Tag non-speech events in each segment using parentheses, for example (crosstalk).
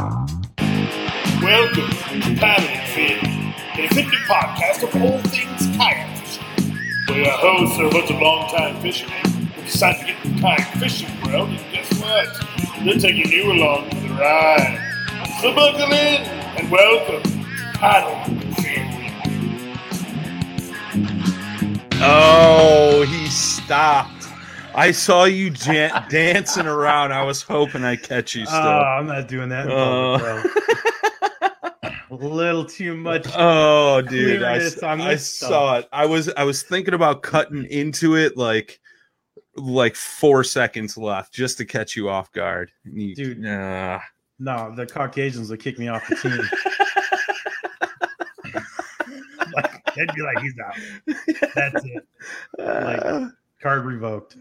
Welcome to Paddle and Fin, an offended podcast of all things kayak fishing. Where our hosts are a bunch of longtime fishermen who decided to get the kayak fishing world, and guess what? They're taking you along for the ride. So buckle in and welcome to Paddle and Fin. Oh, he stopped. I saw you jan- dancing around. I was hoping I'd catch you Oh. I'm not doing that. in public, oh. bro. a (laughs) little too much. (laughs) oh, dude, I, I saw it. I was I was thinking about cutting into it like like four seconds left just to catch you off guard. You- Dude. nah. No, the Caucasians would kick me off the team. (laughs) like, they'd be like, he's out. That's it. Like, card revoked.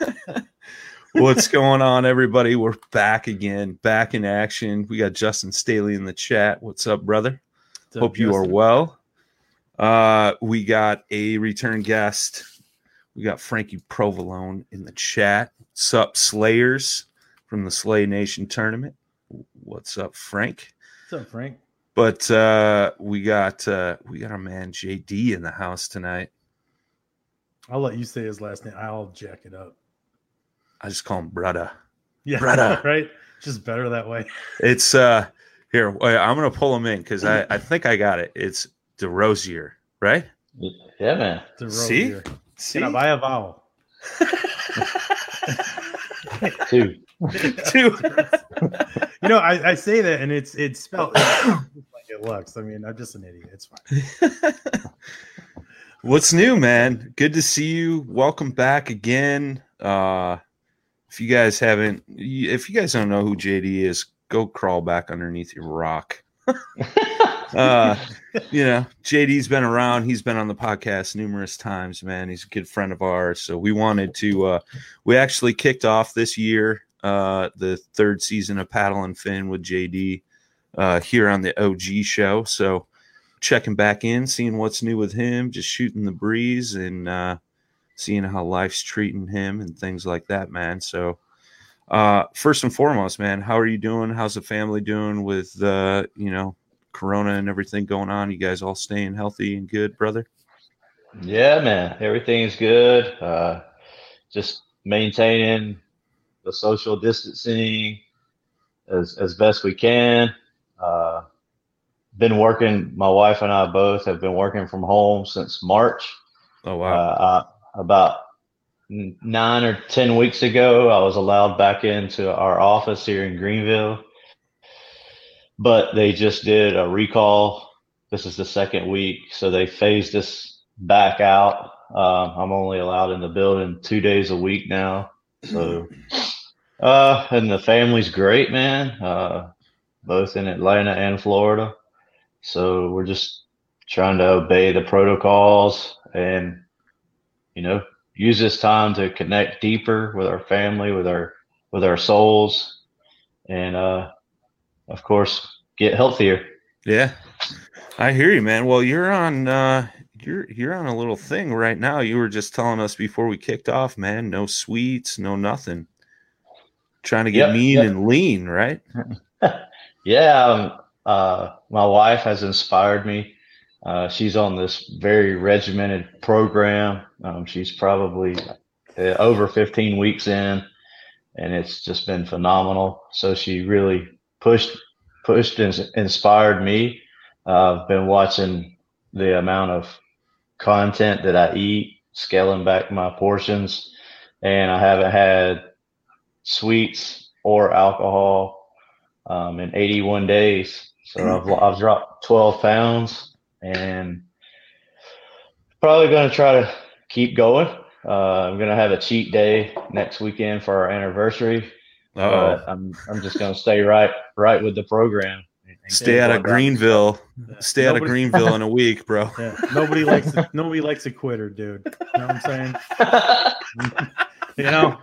(laughs) What's going on, everybody? We're back again, back in action. We got Justin Staley in the chat. What's up, brother? So Hope you are well. Uh, we got a return guest. We got Frankie Provolone in the chat. What's up, Slayers from the Slay Nation tournament? What's up, Frank? What's up, Frank? But uh, we got uh, we got our man JD in the house tonight. I'll let you say his last name. I'll jack it up. I just call him brother. Yeah, Brother. (laughs) right. Just better that way. (laughs) It's uh here. I'm gonna pull him in because I I think I got it. It's Desrosiers, right? Yeah, man. To See? See, Can I buy a vowel? (laughs) Two. Two. You know, I, I say that and it's it's spelled it's (coughs) like it looks. I mean, I'm just an idiot. It's fine. What's new, man? Good to see you. Welcome back again. Uh if you guys haven't if you guys don't know who JD is, go crawl back underneath your rock. (laughs) uh you know, JD's been around. He's been on the podcast numerous times, man. He's a good friend of ours. So we wanted to uh we actually kicked off this year uh the third season of Paddle and Fin with JD uh here on the OG show. So checking back in, seeing what's new with him, just shooting the breeze and uh seeing how life's treating him and things like that, man. So uh first and foremost, man, how are you doing? How's the family doing with uh, you know, corona and everything going on? You guys all staying healthy and good, brother? Yeah, man. Everything's good. Uh, just maintaining the social distancing as as best we can. Uh, been working. My wife and I both have been working from home since March. Oh Uh, wow. uh, about nine or ten weeks ago, I was allowed back into our office here in Greenville, but they just did a recall. This is the second week, so they phased us back out. Um, I'm only allowed in the building two days a week now. So, uh, and the family's great, man. Uh, both in Atlanta and Florida. So we're just trying to obey the protocols and, you know, use this time to connect deeper with our family, with our with our souls, and uh, of course, get healthier. Yeah. I hear you, man. Well, you're on uh you're you're on a little thing right now. You were just telling us before we kicked off, man, no sweets, no nothing. Trying to get Yep, mean yep. and lean, right? (laughs) Yeah, um, uh, my wife has inspired me. Uh, she's on this very regimented program. Um, she's probably uh, over 15 weeks in, and it's just been phenomenal. So she really pushed, pushed and inspired me. Uh, I've been watching the amount of content that I eat, scaling back my portions, and I haven't had sweets or alcohol um, in 81 days. So I've, I've dropped 12 pounds and probably going to try to keep going. Uh, I'm going to have a cheat day next weekend for our anniversary. Oh, But I'm, I'm just going to stay right, right with the program. and- and stay out of. Greenville. Yeah. Stay out of Greenville in a week, bro. (laughs) Yeah, nobody likes a, nobody likes a quitter, dude. You know what I'm saying? (laughs) You know,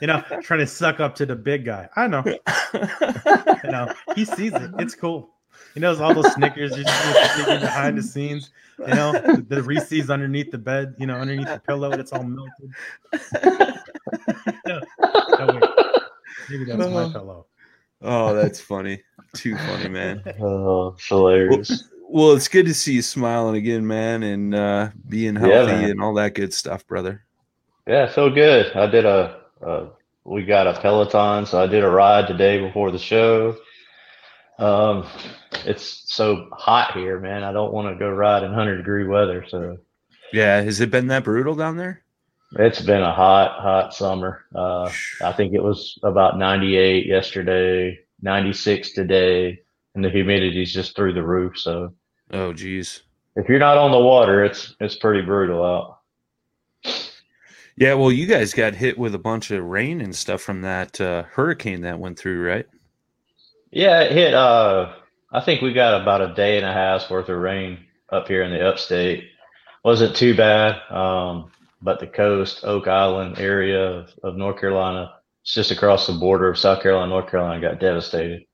you know, trying to suck up to the big guy. I know. You know, he sees it. It's cool. He knows all those Snickers you're just sneaking behind the scenes. You know, the, the Reese's underneath the bed. You know, underneath the pillow, it's all melted. No, no. Maybe that's my pillow. Oh, that's funny. Too funny, man. (laughs) Oh, hilarious. Well, it's good to see you smiling again, man, and uh, being Yeah, healthy man. and all that good stuff, brother. Yeah, feel good. I did a, a we got a Peloton, so I did a ride today before the show. Um, it's so hot here, man. I don't want to go ride in hundred degree weather, so Yeah, has it been that brutal down there? it's been a hot, hot summer. Uh, I think it was about ninety eight yesterday, ninety six today, and the humidity's just through the roof. So Oh, geez. if you're not on the water, it's it's pretty brutal out. Yeah, well, you guys got hit with a bunch of rain and stuff from that uh, hurricane that went through, right? Yeah, it hit. Uh, I think we got about a day and a half's worth of rain up here in the upstate. Wasn't too bad, um, but the coast, Oak Island area of, of North Carolina, it's just across the border of South Carolina, North Carolina, got devastated.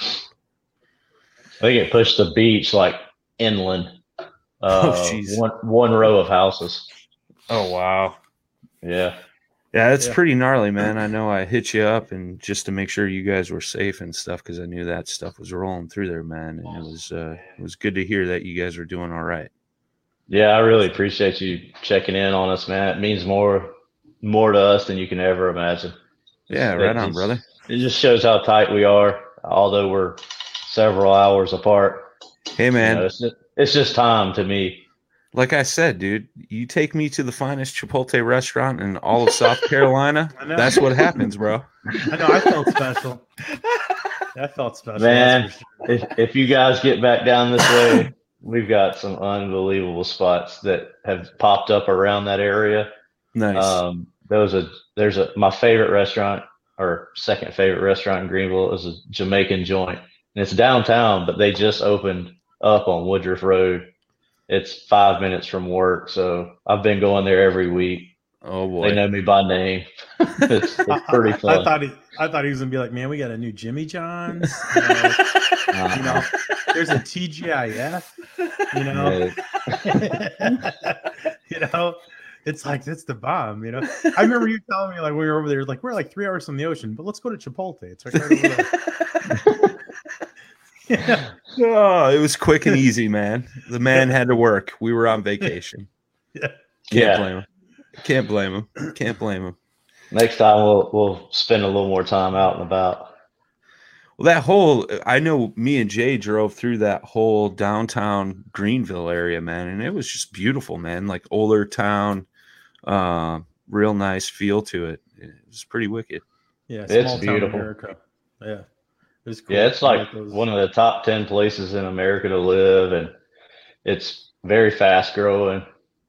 I think it pushed the beach like inland. Uh, Oh, one one row of houses. Oh, wow. Yeah. Yeah, it's Yeah. pretty gnarly, man. I know I hit you up and just to make sure you guys were safe and stuff because I knew that stuff was rolling through there, man. And it was uh, it was good to hear that you guys were doing all right. Yeah, I really appreciate you checking in on us, man. It means more more to us than you can ever imagine. Yeah, It right on, just- brother. It just shows how tight we are, although we're several hours apart. Hey, You man. know, it's, just, it's just time to me. Like I said, dude, you take me to the finest Chipotle restaurant in all of South (laughs) Carolina. That's what happens, bro. I know. I felt special. I felt special. Man. sure. If, if you guys get back down this way, we've got some unbelievable spots that have popped up around that area. Nice. Um, there was a there's a my favorite restaurant or second favorite restaurant in Greenville is a Jamaican joint, and it's downtown, but they just opened up on Woodruff Road. It's five minutes from work, so I've been going there every week. oh boy, They know me by name. (laughs) it's, it's pretty I, I thought he, I thought he was gonna be like, man, we got a new Jimmy John's. (laughs) You know, you know, (laughs) there's a TGIF. You know, yeah, you know, it's like it's the bomb. You know, I remember you telling me like when we were over there, like we're like three hours from the ocean, but let's go to Chipotle. It's like right over there. Yeah. (laughs) Oh, it was quick and easy, man. The man had to work. We were on vacation. (laughs) Yeah. Can't Yeah. blame him. Can't blame him. Can't blame him. next time we'll we'll spend a little more time out and about. Well, that whole I know me and Jay drove through that whole downtown Greenville area, man, and it was just beautiful, man. Like older town, uh, real nice feel to it. It was pretty wicked. Yeah, It's town beautiful. America. Yeah, it's cool. Yeah, it's like those- one of the top 10 places in America to live, and it's very fast growing.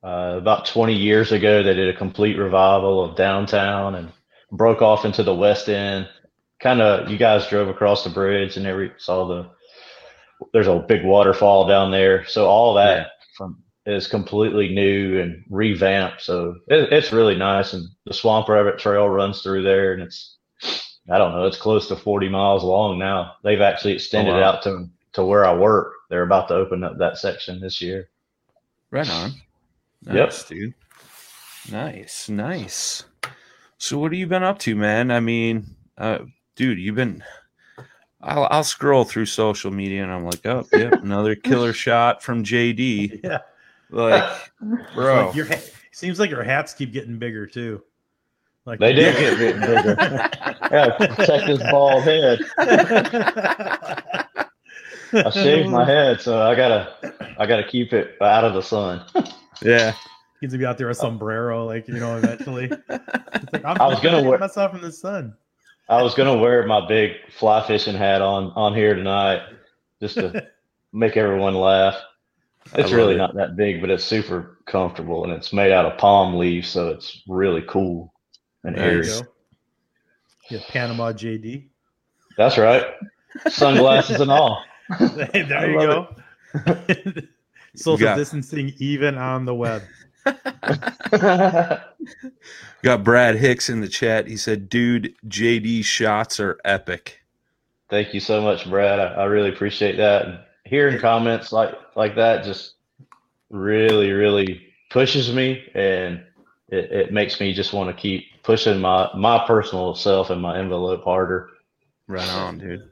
Uh, about 20 years ago, they did a complete revival of downtown and broke off into the West End. Kind of, you guys drove across the bridge and every saw the. There's a big waterfall down there, so all that from is completely new and revamped. So it, it's really nice, and the Swamp Rabbit Trail runs through there, and it's I don't know, it's close to 40 miles long now. They've actually extended wow. out to to where I work. They're about to open up that section this year. Right on. Yep. Dude. Nice, nice. So, what have you been up to, man? I mean, uh, dude, you've been. I'll, I'll scroll through social media and I'm like, oh, yep, (laughs) another killer shot from JD. Yeah, Like, (laughs) bro, Like your ha- seems like your hats keep getting bigger too. Like They do get getting (laughs) bigger. Yeah, protect his bald head. I shaved my head, so I gotta I gotta keep it out of the sun. yeah, He's gonna be out there with sombrero, like you know, eventually. (laughs) It's like, I'm I was gonna wear- myself from the sun. I was gonna wear my big fly fishing hat on on here tonight just to (laughs) make everyone laugh. It's really it. not that big, but it's super comfortable and it's made out of palm leaves, so it's really cool and There airy. you go. Yeah, Panama JD. That's right. Sunglasses and all. (laughs) Hey, there I you go. (laughs) Social got- distancing even on the web. (laughs) got Brad Hicks in the chat. He said, dude, JD shots are epic. Thank you so much, Brad. I, I really appreciate that. And hearing comments like like that just really, really pushes me, and it, it makes me just want to keep pushing my my personal self and my envelope harder. Right on, dude.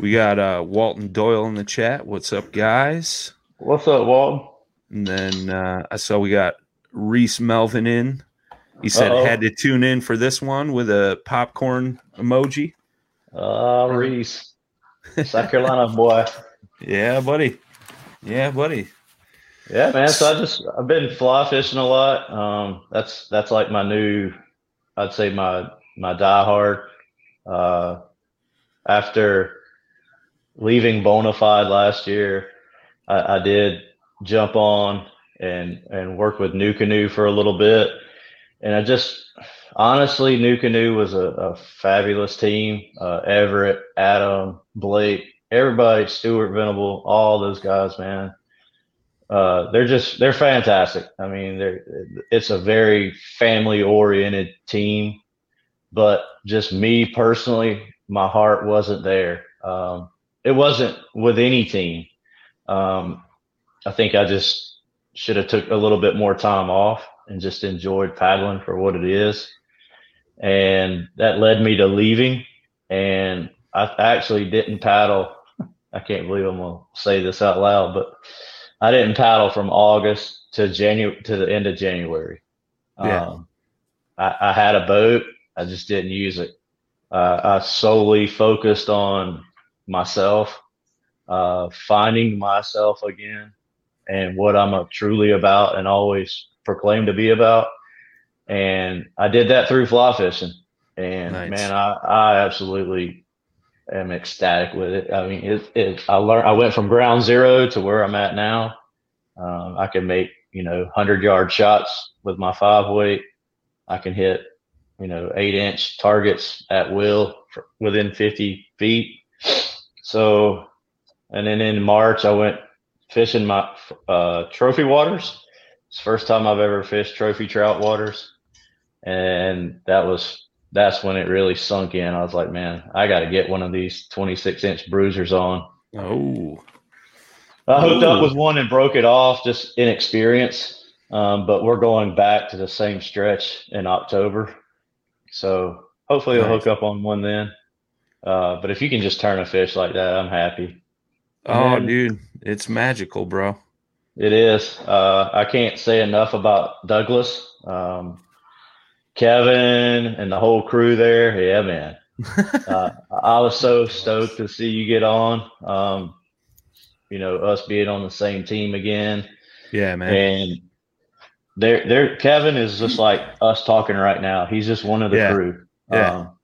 We got uh, Walton Doyle in the chat. What's up, guys? What's up, Walton? And then uh, I saw we got Reese Melvin in. He said Uh-oh. had to tune in for this one with a popcorn emoji. Uh, Reese, South Carolina boy. (laughs) Yeah, buddy. Yeah, buddy. Yeah, man. So I just I've been fly fishing a lot. Um, that's that's like my new, I'd say my my diehard. Uh, after leaving Bonafide last year, I, I did jump on and and work with NuCanoe for a little bit, and I just honestly NuCanoe was a, a fabulous team. Uh, Everett, Adam, Blake, everybody, Stuart Venable, all those guys, man uh, they're just they're fantastic. I mean, they're it's a very family oriented team, but just me personally, my heart wasn't there. Um, it wasn't with any team. Um, I think I just should have took a little bit more time off and just enjoyed paddling for what it is, and that led me to leaving. And I actually didn't paddle. I can't believe I'm gonna say this out loud, but I didn't paddle from August to January to the end of January. Yeah. Um, I, I had a boat, I just didn't use it. Uh, I solely focused on myself, uh, finding myself again, and what I'm truly about, and always proclaim to be about. And I did that through fly fishing, and Nice. man, I, I absolutely am ecstatic with it. I mean, it, it, I learned, I went from ground zero to where I'm at now. Um, I can make, you know, hundred yard shots with my five weight. I can hit, you know, eight inch targets at will within 50 feet. So, and then in March, I went fishing my, uh, trophy waters. It's first time I've ever fished trophy trout waters. And that was that's when it really sunk in. I was like, man, I got to get one of these 26 inch bruisers on. Oh, I hooked up with one and broke it off, just inexperience. Um, but we're going back to the same stretch in October. So hopefully I'll Nice. hook up on one then. Uh, but if you can just turn a fish like that, I'm happy. oh, then- dude, it's magical, bro. It is. Uh, I can't say enough about Douglas, um, Kevin, and the whole crew there. Yeah, man, (laughs) uh, I was so stoked to see you get on. Um, you know, us being on the same team again. Yeah, man. And there, there, Kevin is just like us talking right now. He's just one of the Yeah. crew. Yeah. Um,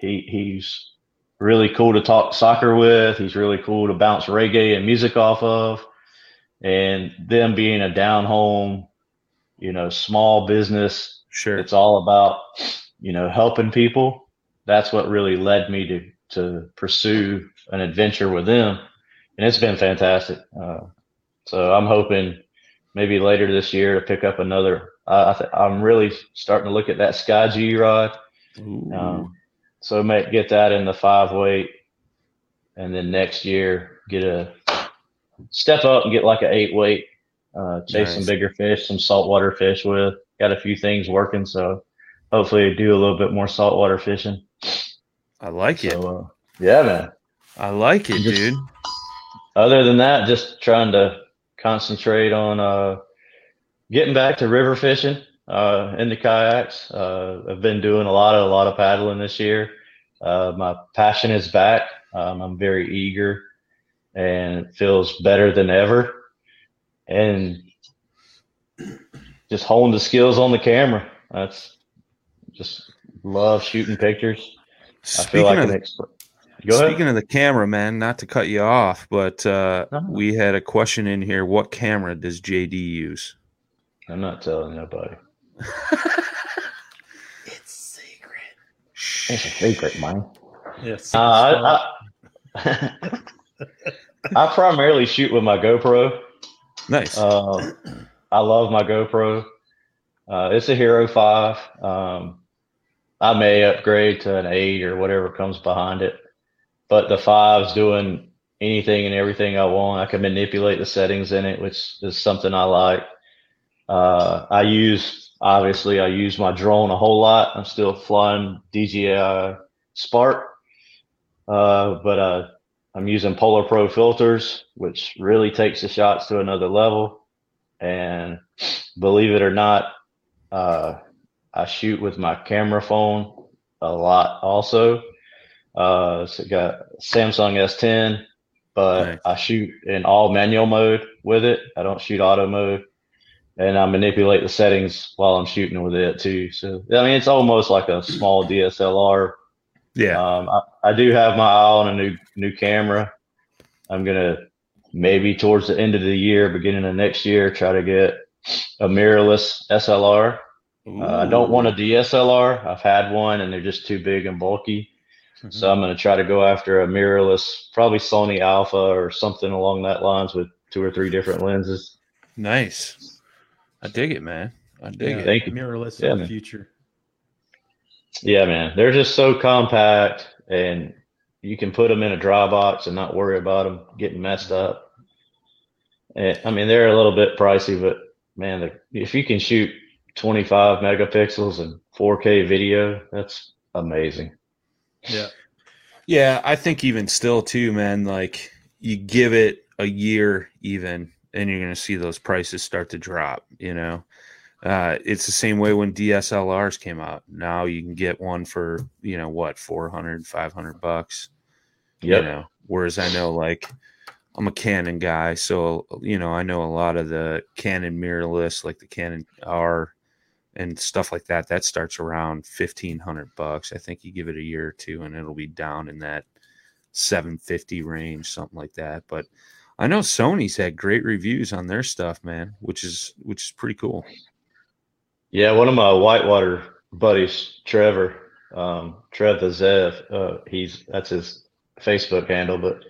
he he's really cool to talk soccer with. He's really cool to bounce reggae and music off of. And them being a down home, you know, small business, Sure. it's all about, you know, helping people. That's what really led me to to pursue an adventure with them, and it's been fantastic. Uh, so I'm hoping maybe later this year to pick up another. I, I th- I'm really starting to look at that Sky G rod. Um, so may get that in the five weight, and then next year get a step up and get like an eight weight. Uh, chase some bigger fish, some saltwater fish with. Got a few things working, so hopefully do a little bit more saltwater fishing. I like it. So uh, yeah, man. I like it, Just- dude. Other than that, just trying to concentrate on uh, getting back to river fishing uh, in the kayaks. Uh, I've been doing a lot of a lot of paddling this year. Uh, my passion is back. Um, I'm very eager, and it feels better than ever. And just honing the skills on the camera. That's just love shooting pictures. I feel Speaking like of an expert. Go ahead. Speaking of the camera, man, not to cut you off, but uh, No. we had a question in here. What camera does JD use? I'm not telling nobody. (laughs) It's secret. It's a secret, man. Yes. Uh, I, I, (laughs) I primarily shoot with my GoPro. Nice. Uh, I love my GoPro. Uh, it's a Hero 5. Um, I may upgrade to an 8 or whatever comes behind it. But the 5's doing anything and everything I want. I can manipulate the settings in it, which is something I like. Uh, I use, obviously, I use my drone a whole lot. I'm still flying DJI Spark. Uh, but uh, I'm using Polar Pro filters, which really takes the shots to another level. And believe it or not, uh, I shoot with my camera phone a lot also. Uh, so got Samsung S10, but Nice. I shoot in all manual mode with it. I don't shoot auto mode. And I manipulate the settings while I'm shooting with it too. So, I mean, it's almost like a small DSLR yeah. um, I, I do have my eye on a new new camera. I'm gonna maybe towards the end of the year, beginning of next year, try to get a mirrorless SLR. Uh, I don't want a DSLR. I've had one and they're just too big and bulky. So I'm gonna try to go after a mirrorless, probably Sony Alpha or something along that lines with two or three different lenses. nice. I dig it, man. I dig Yeah, it. Thank you. Mirrorless Yeah, in the future. Yeah, man, they're just so compact and you can put them in a dry box and not worry about them getting messed up. And, I mean, they're a little bit pricey, but man, the, if you can shoot 25 megapixels and 4K video, that's amazing. Yeah. Yeah, I think even still too, man, like you give it a year even and you're gonna see those prices start to drop, you know. Uh, it's the same way when DSLRs came out. Now you can get one for, you know, what, 400, 500 bucks. Yep. You know, whereas I know like I'm a Canon guy, so you know, I know a lot of the Canon mirrorless, like the Canon R and stuff like that. That starts around fifteen hundred bucks. I think you give it a year or two, and it'll be down in that seven fifty range, something like that. But I know Sony's had great reviews on their stuff, man, which is which is pretty cool. Yeah, one of my whitewater buddies, Trevor, um, Trev the Zev, uh, he's that's his Facebook handle, but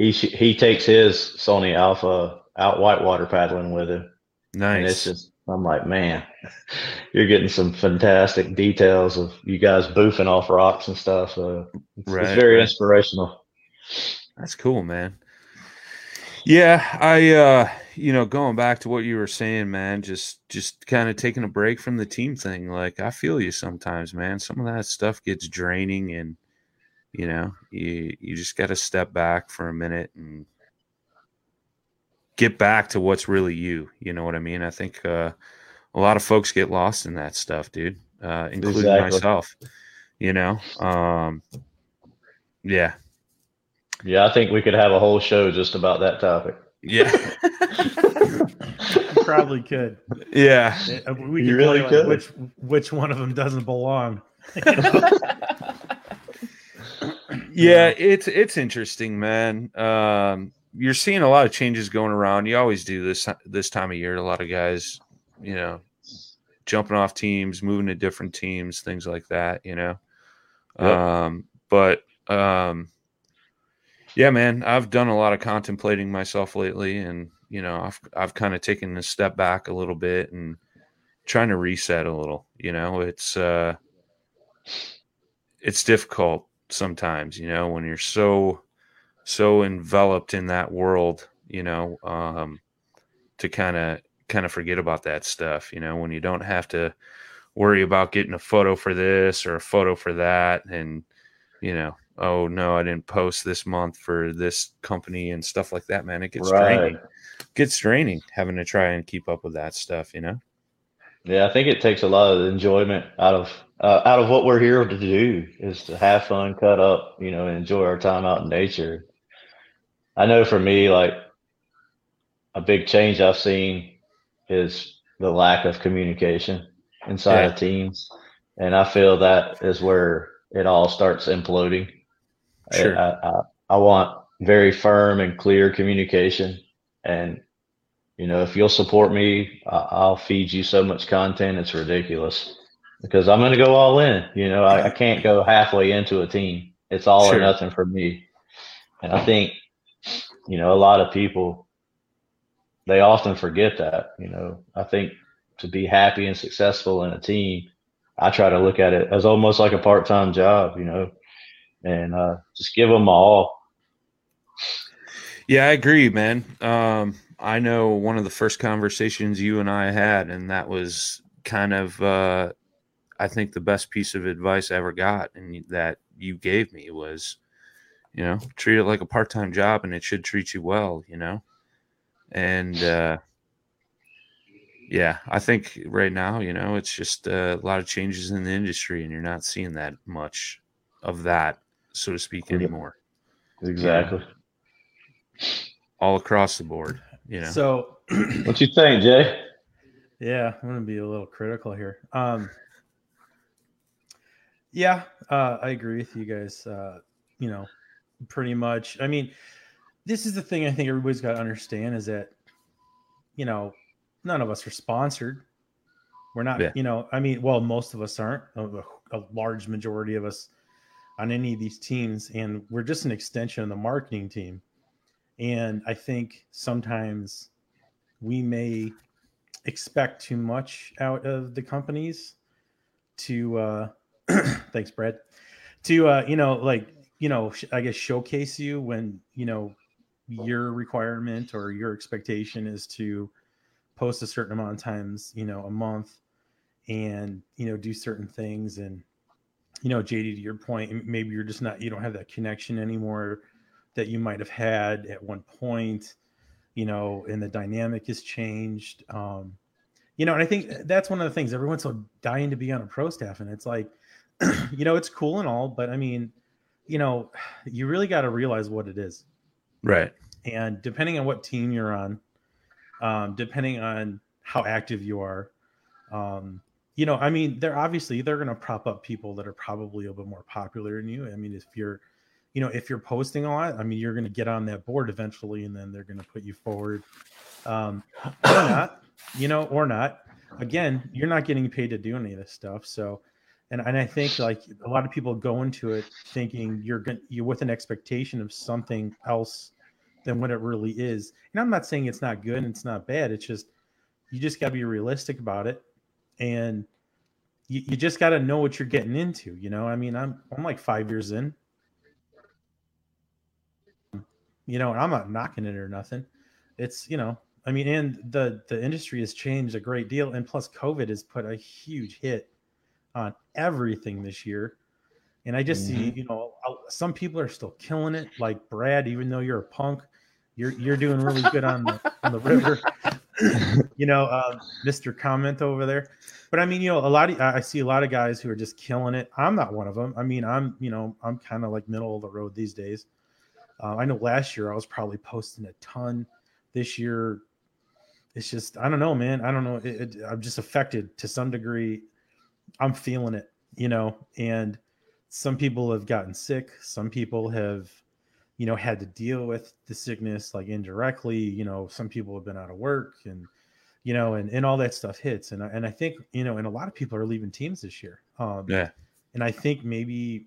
he he takes his Sony Alpha out whitewater paddling with him, and it's just I'm like, man, (laughs) you're getting some fantastic details of you guys boofing off rocks and stuff. So it's, Right, it's very right. inspirational. That's cool, man. Yeah, I uh you know, going back to what you were saying, man, just just kind of taking a break from the team thing. Like I feel you sometimes, man. Some of that stuff gets draining and you know, you you just got to step back for a minute and get back to what's really you. You know what I mean? I think uh a lot of folks get lost in that stuff, dude. Uh including Exactly. myself. You know, um, yeah, Yeah, I think we could have a whole show just about that topic. yeah, (laughs) probably could. yeah. Uh, We You really like, could. which which one of them doesn't belong. (laughs) (laughs) yeah it's it's interesting man. Um you're seeing a lot of changes going around. You always do this this time of year a lot of guys you know jumping off teams moving to different teams things like that you know? Yep. um but um yeah man i've done a lot of contemplating myself lately and you know i've i've kind of taken a step back a little bit and trying to reset a little you know? It's uh it's difficult sometimes you know when you're so so enveloped in that world you know um to kind of kind of forget about that stuff you know when you don't have to worry about getting a photo for this or a photo for that and you know oh no i didn't post this month for this company and stuff like that man it gets draining. Gets draining having to try and keep up with that stuff you know? Yeah, I think it takes a lot of enjoyment out of uh, out of what we're here to do is to have fun, cut up, you know, enjoy our time out in nature. I know for me, like a big change I've seen is the lack of communication inside Yeah. of teams, and I feel that is where it all starts imploding. Sure. I, I, I want very firm and clear communication, and you know, if you'll support me, I- I'll feed you so much content. It's ridiculous because I'm going to go all in. You know, I, I can't go halfway into a team. It's all Sure. or nothing for me. And I think, you know, a lot of people, they often forget that, you know, I think to be happy and successful in a team, I try to look at it as almost like a part-time job, you know, and uh, just give them all. Yeah, I agree, man. Um, I know one of the first conversations you and I had, and that was kind of, uh, I think, the best piece of advice I ever got, and that you gave me was, you know, treat it like a part time job, and it should treat you well, you know. And uh, yeah, I think right now, you know, it's just uh, a lot of changes in the industry, and you're not seeing that much of that, so to speak, anymore, Exactly. all across the board. You know. So What you think, Jay? Yeah, I'm gonna be a little critical here. Um, yeah, uh, I agree with you guys. Uh, you know, pretty much. I mean, this is the thing I think everybody's got to understand is that, you know, none of us are sponsored. We're not. Yeah. You know, I mean, well, most of us aren't. A, a large majority of us on any of these teams, and we're just an extension of the marketing team. And I think sometimes we may expect too much out of the companies to uh (clears throat) thanks brad to uh you know like you know sh- i guess showcase you when you know your requirement or your expectation is to post a certain amount of times you know a month and you know do certain things and you know jd to your point maybe you're just not you don't have that connection anymore that you might have had at one point you know, and the dynamic has changed. Um, you know, and I think that's one of the things everyone's so dying to be on a pro staff, and it's like, (clears throat) you know, it's cool and all, but I mean, you know, you really got to realize what it is, right. and depending on what team you're on, um, depending on how active you are, um, you know, I mean, they're obviously they're going to prop up people that are probably a little bit more popular than you. I mean, if you're you know, if you're posting a lot, I mean, you're going to get on that board eventually, and then they're going to put you forward, um, or not, you know, or not. Again, you're not getting paid to do any of this stuff, so. And, and I think like a lot of people go into it thinking you're going you with an expectation of something else than what it really is. And I'm not saying it's not good and it's not bad. It's just you just got to be realistic about it, and you, you just got to know what you're getting into. You know, I mean, I'm I'm like five years in, you know, and I'm not knocking it or nothing. It's you know, I mean, and the the industry has changed a great deal, and plus COVID has put a huge hit on everything this year. And I just see, you know, some people are still killing it, like Brad. Even though you're a punk, you're you're doing really good on the on the (laughs) river. (laughs) you know, uh, Mr. Comment over there. But I mean, you know, a lot of I see a lot of guys who are just killing it. I'm not one of them. I mean, I'm you know I'm kind of like middle of the road these days. Uh, I know last year I was probably posting a ton. This year, it's just I don't know, man. I don't know. It, it, I'm just affected to some degree. I'm feeling it, you know. And some people have gotten sick. Some people have, you know, had to deal with the sickness like indirectly. You know, some people have been out of work and you know, and, and all that stuff hits. And I, and I think, you know, and a lot of people are leaving teams this year. Um, Yeah. And I think maybe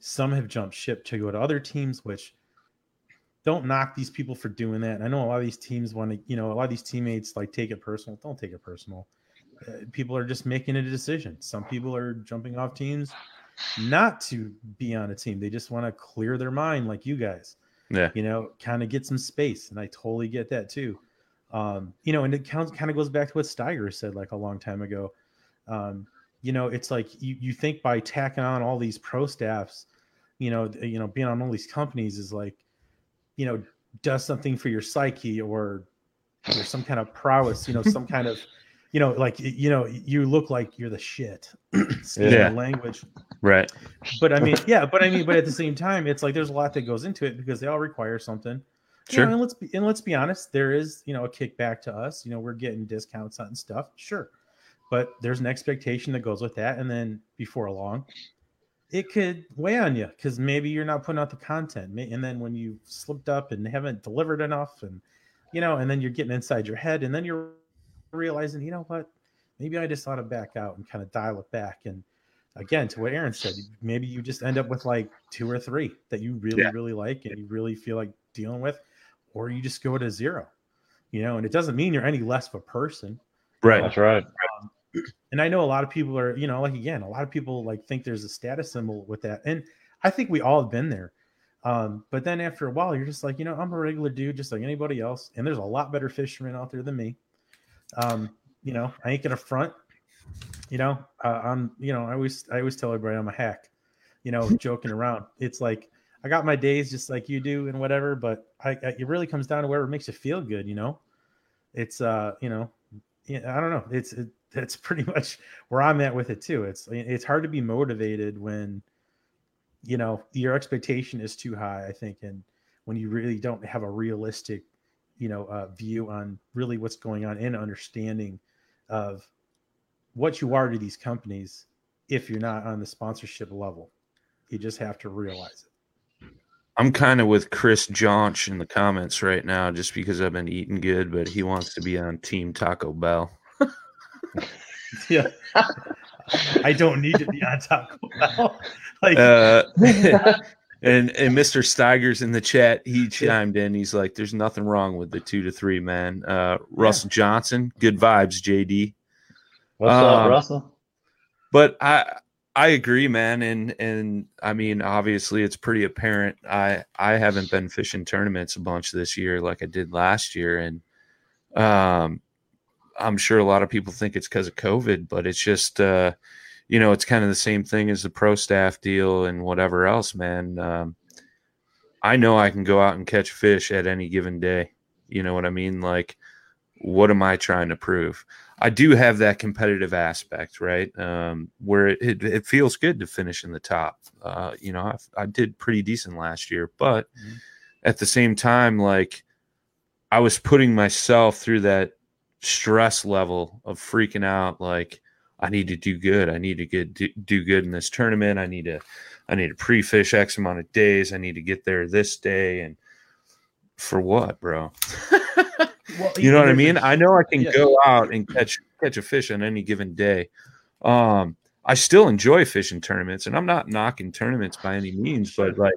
some have jumped ship to go to other teams, which don't knock these people for doing that. And I know a lot of these teams want to, you know, a lot of these teammates like take it personal. Don't take it personal. Uh, people are just making a decision. Some people are jumping off teams not to be on a team. They just want to clear their mind, like you guys. Yeah. You know, kind of get some space, and I totally get that too. Um, you know, and it kind of goes back to what Steiger said like a long time ago. Um, you know, it's like you you think by tacking on all these pro staffs, you know, you know, being on all these companies is like, you know, does something for your psyche or or some kind of prowess, you know, some kind of, (laughs) you know, like you know, you look like you're the shit. (clears throat) Yeah. language Right. but I mean, yeah, but I mean, but at the same time, it's like there's a lot that goes into it because they all require something. You Sure. know, and let's be and let's be honest, there is you know a kickback to us. You know, we're getting discounts on stuff, sure, but there's an expectation that goes with that, and then before long, it could weigh on you because maybe you're not putting out the content, and then when you slipped up and haven't delivered enough, and you know, and then you're getting inside your head, and then you're realizing, you know what, maybe I just ought to back out and kind of dial it back and again to what aaron said maybe you just end up with like two or three that you really Yeah. really like and you really feel like dealing with or you just go to zero you know and it doesn't mean you're any less of a person Right. That's right. and i know a lot of people are you know like again a lot of people like think there's a status symbol with that and i think we all have been there um, but then after a while you're just like you know i'm a regular dude just like anybody else and there's a lot better fishermen out there than me um, you know i ain't gonna front you know uh, i'm you know i always i always tell everybody i'm a hack you know (laughs) joking around. It's like i got my days just like you do and whatever but I, I it really comes down to whatever makes you feel good you know? It's uh you know i don't know. It's it, that's (laughs) pretty much where i'm at with it too. It's it's hard to be motivated when you know your expectation is too high i think and when you really don't have a realistic you know uh, view on really what's going on and understanding of what you are to these companies if you're not on the sponsorship level. You just have to realize it. I'm kind of with Chris Johnch in the comments right now just because I've been eating good, but he wants to be on Team Taco Bell. (laughs) yeah. I don't need to be on taco bell. (laughs) Like Uh, (laughs) and and Mr. Steiger's in the chat. He chimed in. He's like, "There's nothing wrong with the two to three, man." Uh, Russ Johnson, good vibes, JD. What's Um, up, Russell? But I I agree, man, and and I mean, obviously, it's pretty apparent. I I haven't been fishing tournaments a bunch this year like I did last year, and um, I'm sure a lot of people think it's because of COVID, but it's just uh, you know, it's kind of the same thing as the pro staff deal and whatever else, man. Um, I know I can go out and catch fish at any given day. You know what I mean? Like, what am I trying to prove? I do have that competitive aspect, right? Um, where it, it, it feels good to finish in the top. Uh, you know, I, I did pretty decent last year, but Mhm. at the same time, like I was putting myself through that stress level of freaking out. Like I need to do good. I need to get do, do good in this tournament. I need to, I need to pre-fish X amount of days. I need to get there this day. And for what, bro? (laughs) well, you know what I mean? I know I can Yeah. go out and catch catch a fish on any given day. Um, I still enjoy fishing tournaments, and I'm not knocking tournaments by any means, but like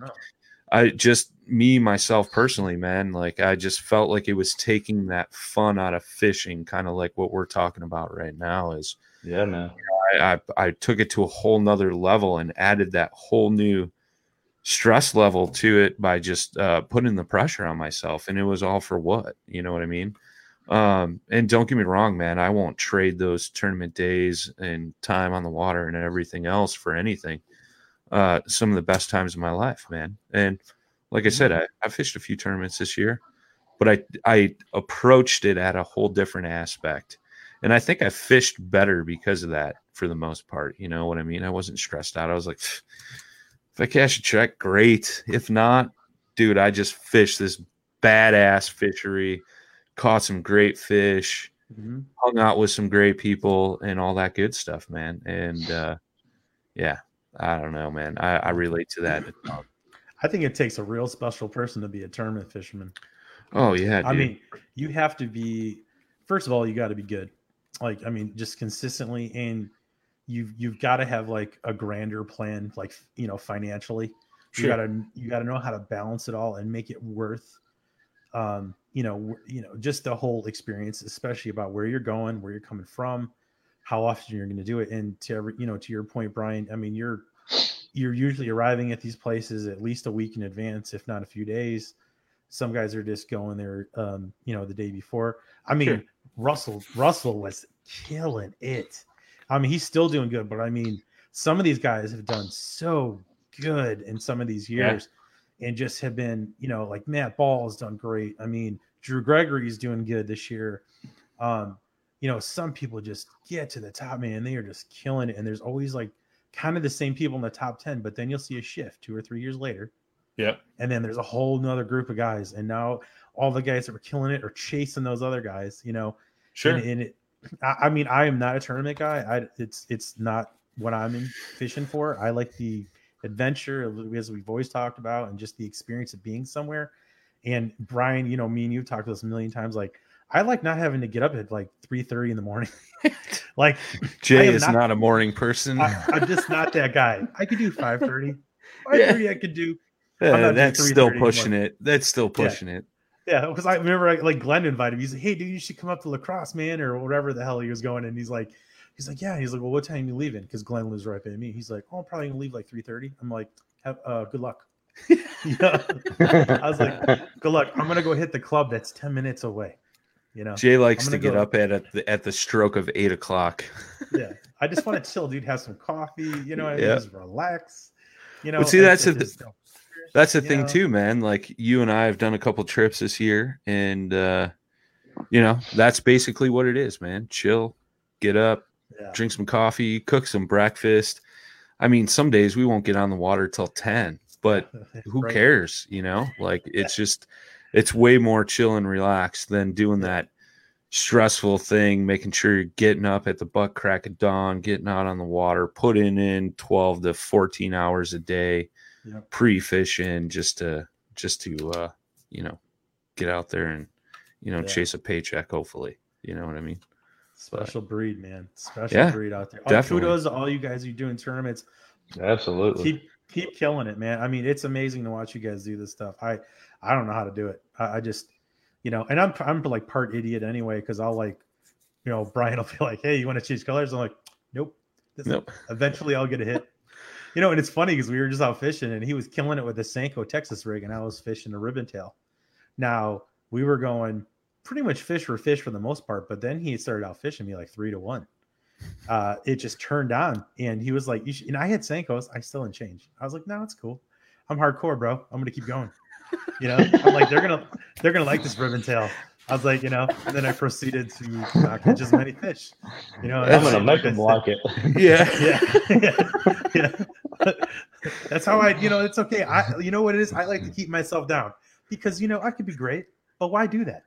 I just me myself personally, man, like I just felt like it was taking that fun out of fishing, kind of like what we're talking about right now. Is Yeah, man. I, I I took it to a whole nother level and added that whole new stress level to it by just uh, putting the pressure on myself, and it was all for what? You know what I mean? Um, and don't get me wrong, man, I won't trade those tournament days and time on the water and everything else for anything. Uh, some of the best times of my life, man. And like I said, I, I fished a few tournaments this year, but I I approached it at a whole different aspect. And I think I fished better because of that for the most part. You know what I mean? I wasn't stressed out. I was like, if I cash a check, great. If not, dude, I just fished this badass fishery, caught some great fish, Mhm. hung out with some great people, and all that good stuff, man. And uh, yeah, I don't know, man. I, I relate to that. (clears throat) I think it takes a real special person to be a tournament fisherman. Oh yeah, I mean, you have to be first of all, you got to be good. Like, I mean, just consistently, and you've you've got to have like a grander plan, like you know, financially. Sure. You gotta you gotta know how to balance it all and make it worth, um, you know, you know, just the whole experience, especially about where you're going, where you're coming from, how often you're going to do it, and to every, you know, to your point, Brian. I mean, you're you're usually arriving at these places at least a week in advance, if not a few days. Some guys are just going there, um, you know, the day before. I mean, Sure. Russell Russell was killing it. I mean, he's still doing good, but I mean, some of these guys have done so good in some of these Yeah. years, and just have been, you know, like Matt Ball has done great. I mean, Drew Gregory is doing good this year. Um, you know, some people just get to the top, man. They are just killing it, and there's always like kind of the same people in the top ten, but then you'll see a shift two or three years later Yep. and then there's a whole nother group of guys and now all the guys that were killing it are chasing those other guys you know Sure. and, and it I, I mean i am not a tournament guy i it's it's not what i'm in fishing for i like the adventure as we've always talked about and just the experience of being somewhere and brian you know me and you've talked about this a million times like i like not having to get up at like 3 30 in the morning (laughs) like Jay is not- not, a morning person. I, i'm just not that guy i could do 5 30 (laughs) 5 i could do Yeah, I'm not doing that's still 3:30 pushing anymore. it. That's still Yeah. pushing it. Yeah, because I remember like, like Glenn invited me. He's like, "Hey, dude, you should come up to La Crosse, man, or whatever the hell he was going." And he's like, "He's like, yeah." He's like, "Well, what time you leaving?" Because Glenn lives right by me. He's like, "Oh, I'm probably gonna leave like 3.30. I'm like, Have, uh, "Good luck." (laughs) yeah, I was like, "Good luck." I'm gonna go hit the club that's ten minutes away. You know, Jay likes to get go- up at at the, at the stroke of eight o'clock. yeah. I just want to (laughs) chill, dude. Have some coffee. You know, Yeah. just relax. You know, But see, that's it's the- just- That's the thing know? too, man. Like you and I have done a couple trips this year, and uh, you know that's basically what it is, man. Chill, get up, yeah. drink some coffee, cook some breakfast. I mean, some days we won't get on the water till ten, but (laughs) who Right. cares you know like it's just it's way more chill and relaxed than doing that stressful thing making sure you're getting up at the butt crack of dawn getting out on the water putting in 12 to 14 hours a day Yep. pre-fishing just to just to uh you know get out there and you know Yeah. chase a paycheck hopefully you know what i mean Special breed, man. Special Yeah, breed out there. Oh, definitely. kudos to all you guys who are doing tournaments. Absolutely. Keep keep killing it, man. I mean, it's amazing to watch you guys do this stuff. I I don't know how to do it. I, I just, you know, and I'm I'm like part idiot anyway because I'll like, you know, (laughs) Brian will be like, "Hey, you want to change colors?" I'm like, "Nope." This- nope (laughs) Eventually, I'll get a hit. You know, and it's funny because we were just out fishing and he was killing it with a Senko Texas rig, and I was fishing a ribbon tail. Now we were going pretty much fish for fish for the most part, but then he started out fishing me like three to one. Uh, it just turned on, and he was like, "You should," and I had Senkos, I still didn't change. I was like, "No, it's cool. I'm hardcore, bro. I'm gonna keep going." You know, I'm like, they're gonna they're gonna like this ribbon tail. I was like, you know, and then I proceeded to not catch as many fish. You know, I'm that's gonna like make them like it. (laughs) (laughs) yeah yeah, yeah, yeah. (laughs) That's how I, you know, it's okay. I, you know what it is? I like to keep myself down because you know I could be great, but why do that?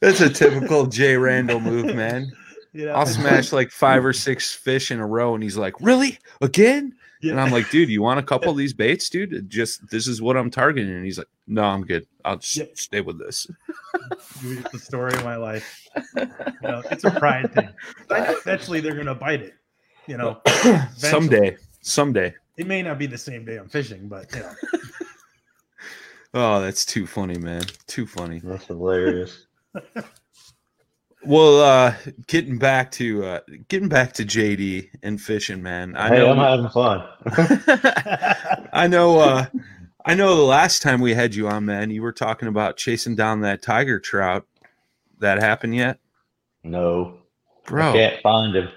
that's a typical jay randall move man you know, I'll smash like five or six fish in a row, and he's like, "Really again?" Yeah. And I'm like, "Dude, you want a couple of (laughs) these baits, dude? Just this is what I'm targeting." And he's like, "No, I'm good. I'll just Yep. stay with this." (laughs) It's the story of my life. You know, it's a (laughs) pride thing. I know eventually they're gonna bite it. You know, (clears throat) someday, someday. it may not be the same day I'm fishing, but you know, Oh, that's too funny, man. Too funny. That's hilarious. Well, uh, getting back to uh, getting back to JD and fishing, man. I hey, know. I'm having fun. (laughs) I know. Uh, I know. The last time we had you on, man, you were talking about chasing down that tiger trout. That happened yet, No, bro? I can't find him.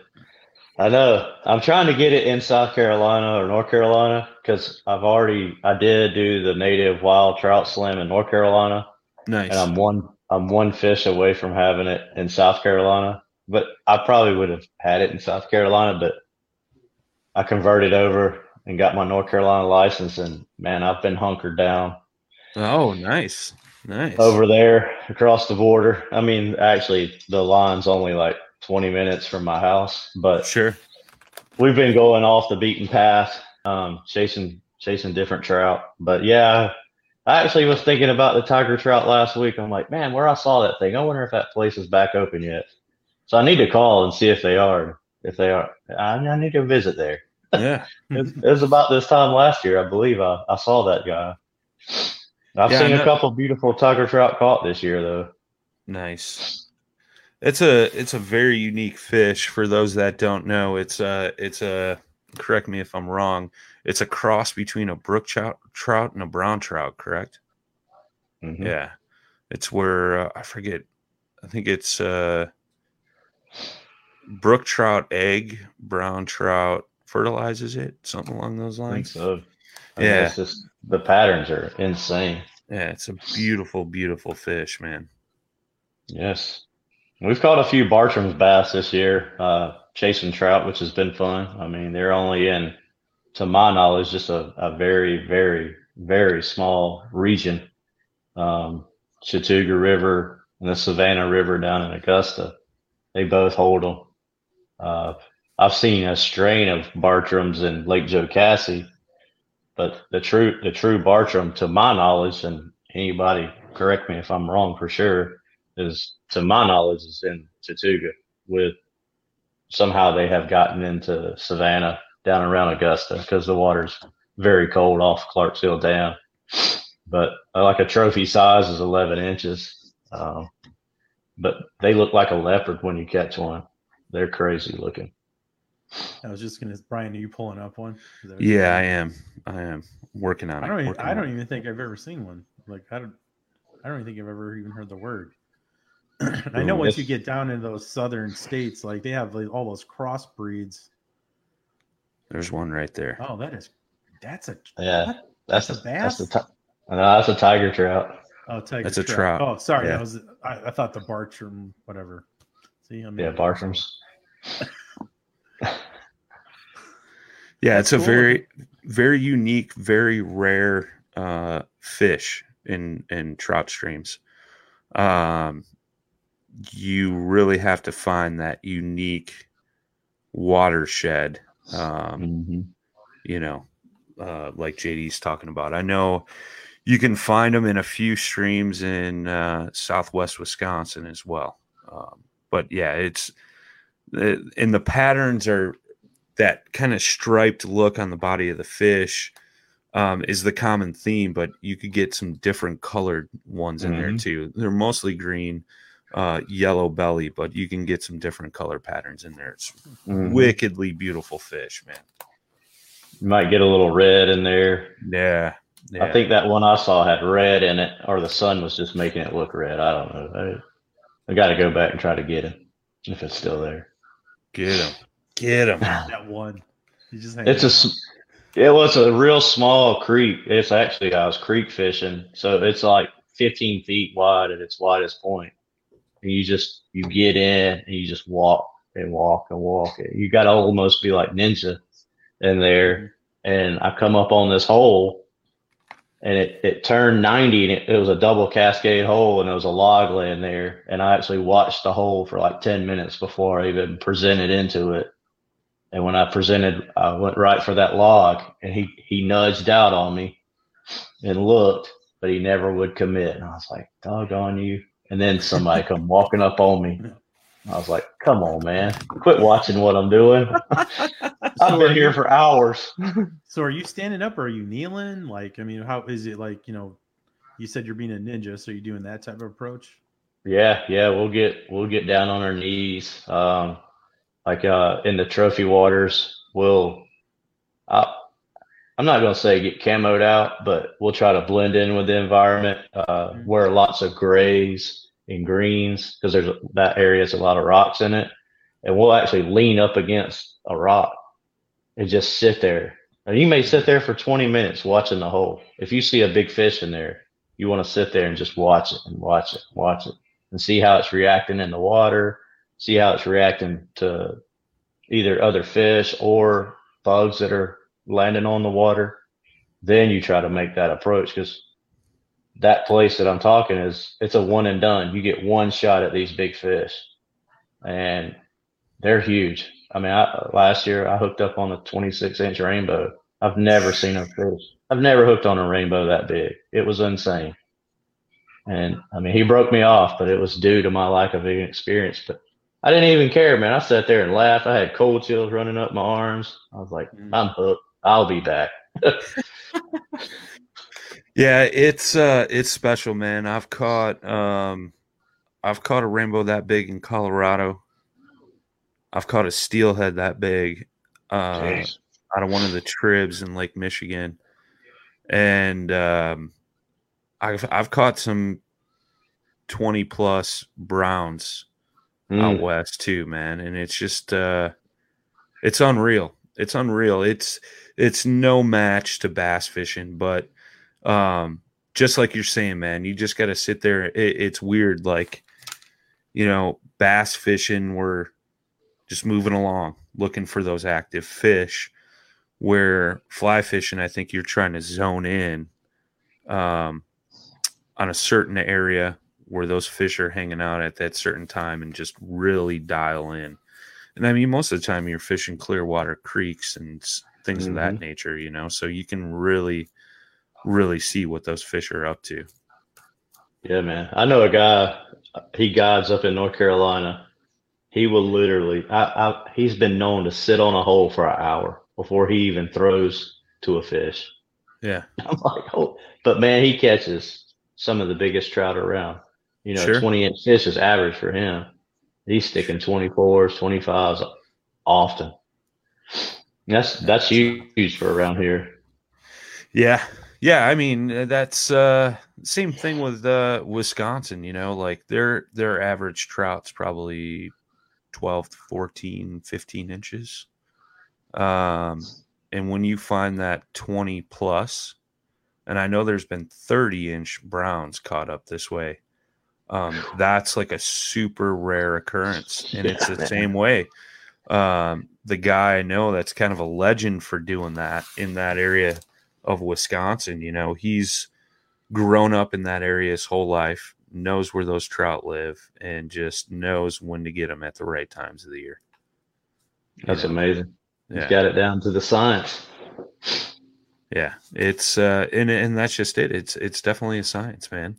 I know. I'm trying to get it in South Carolina or North Carolina because I've already I did do the native wild trout slam in North Carolina, Nice. and I'm one I'm one fish away from having it in South Carolina, but I probably would have had it in South Carolina, but I converted over and got my North Carolina license, and man, I've been hunkered down Oh, nice, nice. over there across the border. I mean, actually, the line's only like 20 minutes from my house, but Sure. we've been going off the beaten path, um, chasing chasing different trout. But yeah, I actually was thinking about the tiger trout last week. I'm like, man, where I saw that thing, I wonder if that place is back open yet. So I need to call and see if they are. If they are, I, I need to visit there. Yeah. (laughs) It, it was about this time last year, I believe. I, I saw that guy. I've Yeah, seen a couple beautiful tiger trout caught this year, though. Nice. It's a it's a very unique fish. For those that don't know, it's a it's a correct me if I'm wrong. It's a cross between a brook trout, trout and a brown trout. Correct? Mhm. Yeah. It's where uh, I forget. I think it's uh, brook trout egg, brown trout fertilizes it, something along those lines. so. I mean, Yeah. it's just the patterns are insane. Yeah, it's a beautiful, beautiful fish, man. Yes. We've caught a few Bartram's bass this year, uh, chasing trout, which has been fun. I mean, they're only in, to my knowledge, just a, a very, very, very small region. Um, Chattooga River and the Savannah River down in Augusta, they both hold them. Uh, I've seen a strain of Bartrams in Lake Jocassee, but the true, the true Bartram, to my knowledge, and anybody correct me if I'm wrong for sure, is to my knowledge is in Chattooga with somehow they have gotten into Savannah down around Augusta because the water's very cold off Clarks Hill Dam. But uh, like a trophy size is 11 inches. Um, but they look like a leopard when you catch one. They're crazy looking. I was just gonna, Brian. Are you pulling up one? Is that what Yeah, I am. I am working on I it. don't. Even, I don't it. even think I've ever seen one. Like I don't. I don't even think I've ever even heard the word. (clears throat) I know once you get down into those southern states, like they have like all those crossbreeds. There's one right there. Oh, that is, that's a Yeah, what? that's, That's a that's the bass? ti- no, that's a tiger trout. Oh, tiger That's a trout. Oh, sorry, Yeah. that was I, I thought the Bartram whatever. See, I'm Yeah, Bartrams. (laughs) Yeah, That's it's a cool. very, very unique, very rare uh, fish in in trout streams. Um, you really have to find that unique watershed. Um, Mhm. you know, uh, like JD's talking about. I know you can find them in a few streams in uh, Southwest Wisconsin as well. Um, but yeah, it's and the patterns are that kind of striped look on the body of the fish um, is the common theme, but you could get some different colored ones in there Mhm. too. They're mostly green, uh, yellow belly, but you can get some different color patterns in there. It's Mhm. wickedly beautiful fish, man. You might get a little red in there. Yeah. yeah. I think that one I saw had red in it, or the sun was just making it look red. I don't know. I, I got to go back and try to get it if it's still there. get him, get him. (sighs) that one. You just It's a, s- it was a real small creek. It's actually I was creek fishing, so it's like 15 feet wide at its widest point. And you just you get in and you just walk and walk and walk. You got to almost be like ninja in there. And I come up on this hole, and it it turned 90, and it, it was a double cascade hole, and there was a log laying there. And I actually watched the hole for like 10 minutes before I even presented into it. And when I presented, I went right for that log, and he he nudged out on me and looked, but he never would commit. And I was like, "Doggone you!" And then somebody come (laughs) walking up on me. I was like, "Come on, man, quit watching what I'm doing. (laughs) I've been here for hours." (laughs) So are you standing up or are you kneeling? Like, I mean, how is it like, you know, you said you're being a ninja, so you're doing that type of approach? Yeah, yeah, we'll get we'll get down on our knees. Um, like uh, in the trophy waters, we'll. I, I'm not gonna say get camoed out, but we'll try to blend in with the environment. Uh, wear lots of grays and greens because there's that area has a lot of rocks in it, and we'll actually lean up against a rock and just sit there. And you may sit there for 20 minutes watching the hole. If you see a big fish in there, you want to sit there and just watch it and watch it, and watch it, and see how it's reacting in the water, see how it's reacting to either other fish or bugs that are landing on the water. Then you try to make that approach because that place that I'm talking is it's a one and done. You get one shot at these big fish, and they're huge. I mean, I, last year I hooked up on a 26 inch rainbow. I've never seen a fish. I've never hooked on a rainbow that big. It was insane. And I mean, he broke me off, but it was due to my lack of experience. But I didn't even care, man. I sat there and laughed. I had cold chills running up my arms. I was like, Mm. I'm hooked. I'll be back. (laughs) Yeah, it's uh it's special, man. I've caught um I've caught a rainbow that big in Colorado. I've caught a steelhead that big uh Jeez. out of one of the tribs in Lake Michigan. And um I've I've caught some 20 plus browns out Mm. west too, man. And it's just uh it's unreal. It's unreal. It's it's no match to bass fishing, but um just like you're saying, man, you just gotta sit there. It, it's weird, like you know, bass fishing, we're just moving along, looking for those active fish. Where fly fishing, I think you're trying to zone in um, on a certain area where those fish are hanging out at that certain time and just really dial in. And I mean, most of the time you're fishing clear water creeks and things of that mm-hmm. nature, you know, so you can really, really see what those fish are up to. Yeah, man. I know a guy. He guides up in North Carolina. He will literally. I, I, he's been known to sit on a hole for an hour before he even throws to a fish. Yeah. (laughs) I'm like, oh, but man, he catches some of the biggest trout around. You know, Sure. 20 inch fish is average for him. He's sticking 24s, 25s often. That's that's huge for around here. Yeah. Yeah, I mean uh, that's uh same thing with uh Wisconsin, you know, like their their average trout's probably 12 to 14, 15 inches. Um and when you find that 20 plus and I know there's been 30 inch browns caught up this way. Um that's like a super rare occurrence and it's the man. same way. Um the guy I know that's kind of a legend for doing that in that area of Wisconsin. You know, he's grown up in that area his whole life, knows where those trout live, and just knows when to get them at the right times of the year. You That's know? amazing. He's got it down to the science. yeah. It's uh, and and that's just it. It's it's definitely a science, man.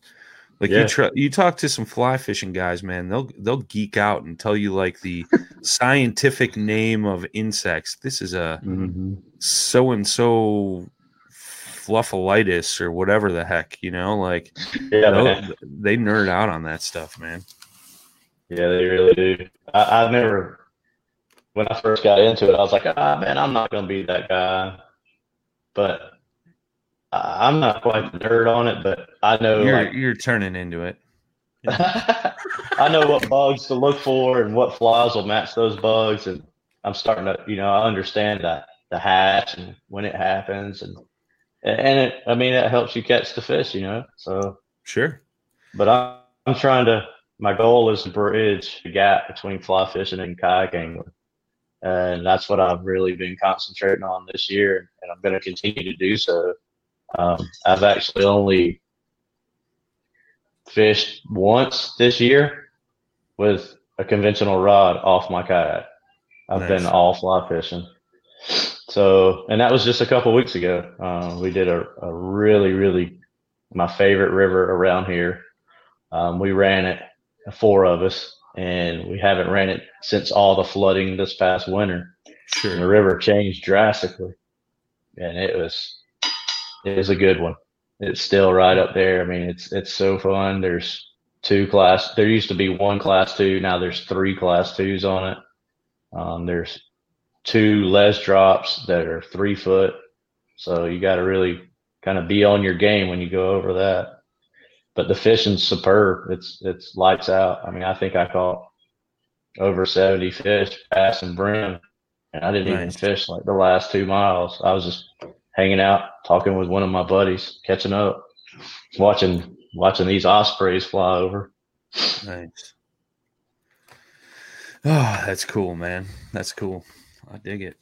Like Yeah. you try, you talk to some fly fishing guys, man. They'll they'll geek out and tell you like the (laughs) scientific name of insects. This is a Mm-hmm. so and so fluffalitis or whatever the heck, you know, like Yeah, they nerd out on that stuff, man. Yeah, they really do. I, I remember when I first got into it, I was like, ah, man, I'm not going to be that guy. But I'm not quite the nerd on it, but I know You're like you're turning into it. (laughs) I know what bugs to look for and what flies will match those bugs, and I'm starting to, you know, I understand that the hatch and when it happens, and and it, I mean, it helps you catch the fish, you know. So, Sure. but I'm, I'm trying to. My goal is to bridge the gap between fly fishing and kayak angling, and that's what I've really been concentrating on this year, and I'm going to continue to do so. Um, I've actually only fished once this year with a conventional rod off my kayak. I've Nice. been all fly fishing. So, and that was just a couple weeks ago. Uh, we did a, a really, really my favorite river around here. Um, we ran it, four of us, and we haven't ran it since all the flooding this past winter. And the river changed drastically, and it was was a good one. It's still right up there. I mean, it's it's so fun. There's two class. There used to be one class two. Now there's three class twos on it. Um, there's two les drops that are three foot. So you got to really kind of be on your game when you go over that. But the fishing's superb. It's it's lights out. I mean, I think I caught over 70 fish, bass and brim, and I didn't even fish like the last two miles. I was just hanging out, talking with one of my buddies, catching up. watching watching these ospreys fly over. Nice. Oh, that's cool, man. That's cool. I dig it.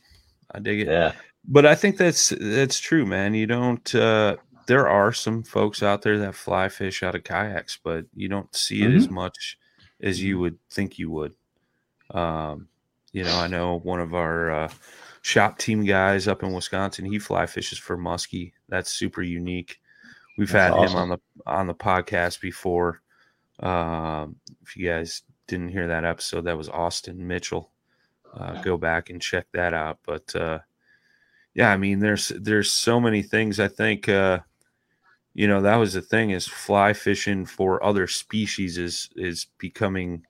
I dig it. Yeah, But I think that's that's true, man. You don't uh there are some folks out there that fly fish out of kayaks, but you don't see it as much as you would think you would. Um, you know, I know one of our uh, shop team guys up in Wisconsin, he fly fishes for muskie. That's super unique. We've That's had him on the on the podcast before. Um, if you guys didn't hear that episode, that was Austin Mitchell. Uh, go back and check that out. But uh, yeah, I mean, there's there's so many things. I think uh, you know that was the thing is fly fishing for other species is is becoming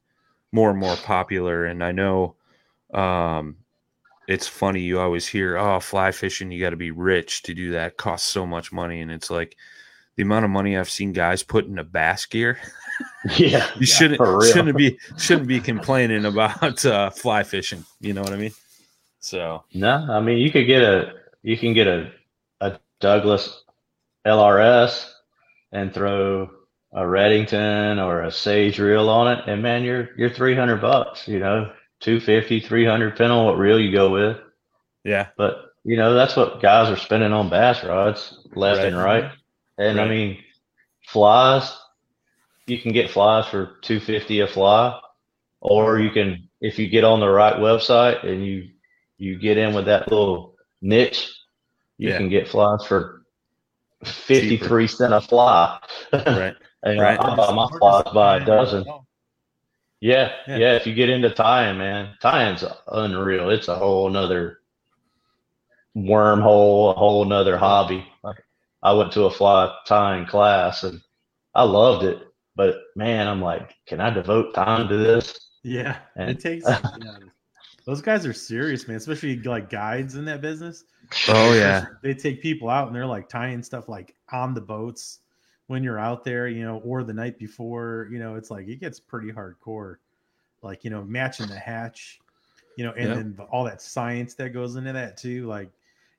more and more popular. And I know um, it's funny you always hear, oh, fly fishing, you got to be rich to do that. Costs so much money, and it's like the amount of money I've seen guys put in a bass gear. (laughs) yeah. (laughs) You shouldn't real. shouldn't be shouldn't be complaining about uh, fly fishing. You know what I mean? So No, I mean you could get a you can get a a Douglas LRS and throw a Redington or a Sage reel on it, and man, you're you're three hundred bucks. You know, 250, 300, depending on what reel you go with. yeah, But you know, that's what guys are spending on bass rods left and Right. right. And I mean, flies, you can get flies for 250 a fly, or you can, if you get on the right website and you, you get in with that little niche, you Yeah. can get flies for 53 cent a fly. (laughs) right. and Right. I buy my flies by a dozen. Yeah, Yeah. yeah, If you get into tying, man, tying's unreal. It's a whole nother wormhole, a whole nother hobby. Like, I went to a fly tying class and I loved it, but man, I'm like, can I devote time to this? Yeah, And- it takes. (laughs) yeah, those guys are serious, man. Especially like guides in that business. Oh yeah, they take people out and they're like tying stuff like on the boats when you're out there, you know, or the night before. You know, it's like it gets pretty hardcore. Like you know, matching the hatch, you know, and Yeah. then the- all that science that goes into that too. Like,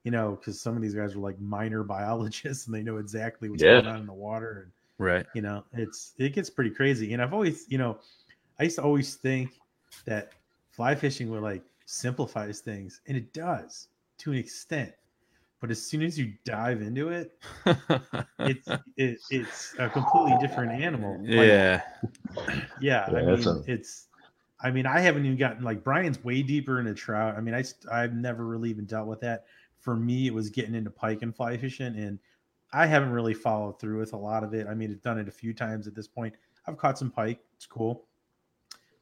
you know, because some of these guys are like minor (laughs) biologists and they know exactly what's Yeah. going on in the water and right. you know it's it gets pretty crazy and i've always you know i used to always think that fly fishing would like simplifies things and it does to an extent but as soon as you dive into it (laughs) it's it, it's a completely different animal Like, yeah, yeah, I mean, that's a- it's. I mean, I haven't even gotten like Brian's way deeper into trout. I mean, I I've never really even dealt with that. For me, it was getting into pike and fly fishing, and I haven't really followed through with a lot of it. I mean, I've done it a few times at this point. I've caught some pike. It's cool.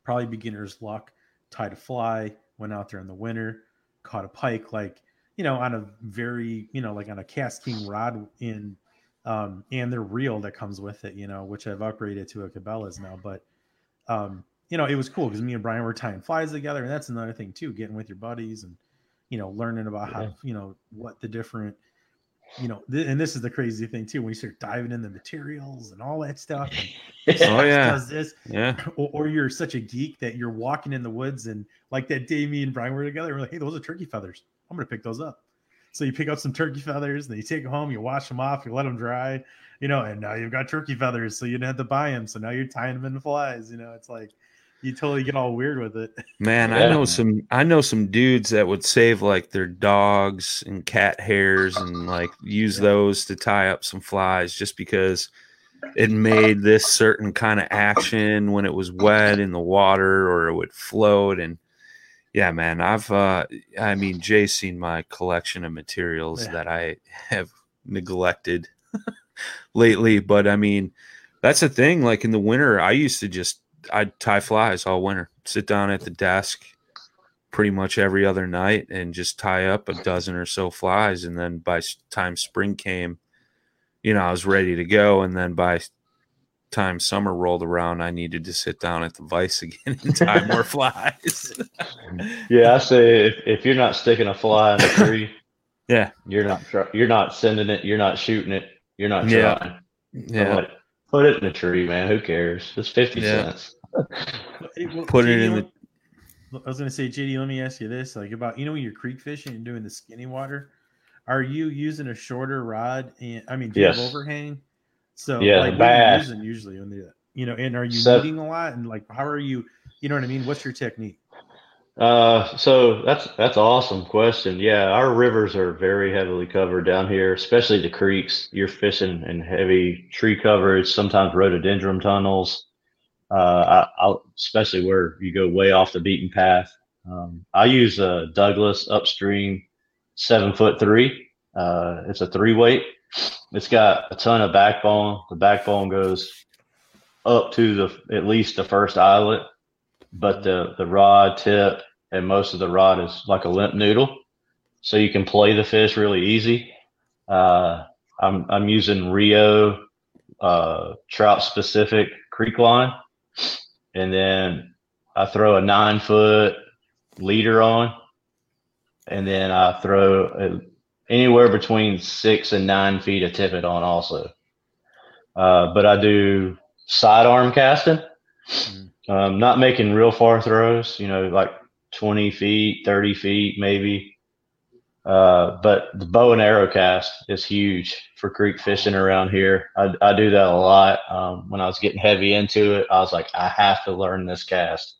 Probably beginner's luck. Tied a fly. Went out there in the winter. Caught a pike, like you know, on a very you know, like on a casting rod in um, and the reel that comes with it, you know, which I've upgraded to a Cabela's now. But um, you know, it was cool because me and Brian were tying flies together, and that's another thing too, getting with your buddies and you know, learning about Yeah. how you know what the different you know, th- and this is the crazy thing too when you start diving in the materials and all that stuff. And (laughs) Oh, yeah. does this, yeah, (laughs) or, or you're such a geek that you're walking in the woods and like that day me and Brian were together, we're like, hey, those are turkey feathers. I'm gonna pick those up. So you pick up some turkey feathers, then you take them home, you wash them off, you let them dry, you know, and now you've got turkey feathers, so you didn't have to buy them. So now you're tying them into flies, you know. It's like you totally get all weird with it. man. I know some. I know some dudes that would save like their dogs and cat hairs and like use those to tie up some flies just because it made this certain kind of action when it was wet in the water or it would float and yeah man i've uh i mean jay's seen my collection of materials Yeah. that i have neglected (laughs) lately but i mean that's the thing like in the winter i used to just i'd tie flies all winter. Sit down at the desk pretty much every other night and just tie up a dozen or so flies. And then by time spring came you know i was ready to go. And then by time summer rolled around i needed to sit down at the vice (laughs) again and tie more (laughs) flies. Yeah, I say if, if you're not sticking a fly in a tree, yeah. you're not you're not sending it, you're not shooting it, you're not Yeah. trying. yeah. Like, put it in a tree, man. Who cares? It's fifty Yeah. cents. Put it in let- I was gonna say, JD, let me ask you this: like about you know when you're creek fishing and doing the skinny water, are you using a shorter rod? And I mean, do you have Yes. overhang? So Yeah, like the what are you using usually when the you know, and are you So- kneading a lot and like how are you you know what I mean? What's your technique? Uh, so that's that's awesome question. Yeah, our rivers are very heavily covered down here, especially the creeks. You're fishing in heavy tree coverage, sometimes rhododendron tunnels. Uh, I, especially where you go way off the beaten path. Um, I use a Douglas upstream seven foot three. Uh, it's a three weight. It's got a ton of backbone. The backbone goes up to the at least the first eyelet, but the the rod tip and most of the rod is like a limp noodle, so you can play the fish really easy. Uh, I'm I'm using Rio uh, trout specific creek line, and then I throw a nine foot leader on, and then I throw a, anywhere between six and nine feet of tippet on also. Uh, but I do sidearm casting. Um, not making real far throws, you know, like 20 feet, 30 feet, maybe. Uh, but the bow and arrow cast is huge for creek fishing around here. I, I do that a lot. Um, when I was getting heavy into it, I was like, I have to learn this cast.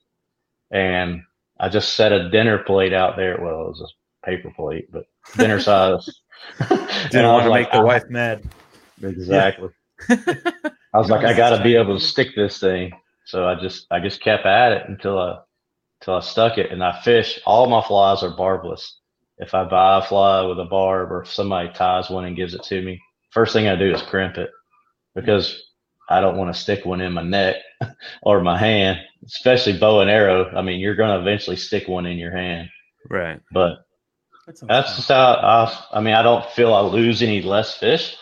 And I just set a dinner plate out there. Well, it was a paper plate, but dinner (laughs) size. Didn't want to make the wife mad. Exactly. I was like, I got to be (laughs) able to stick this thing. So I just, I just kept at it until I, until I stuck it. And I fish. All my flies are barbless. If I buy a fly with a barb, or if somebody ties one and gives it to me, first thing I do is crimp it because I don't want to stick one in my neck (laughs) or my hand, especially bow and arrow. I mean, you're going to eventually stick one in your hand, Right. but That sounds that's fun. just how I, I mean, I don't feel I lose any less fish.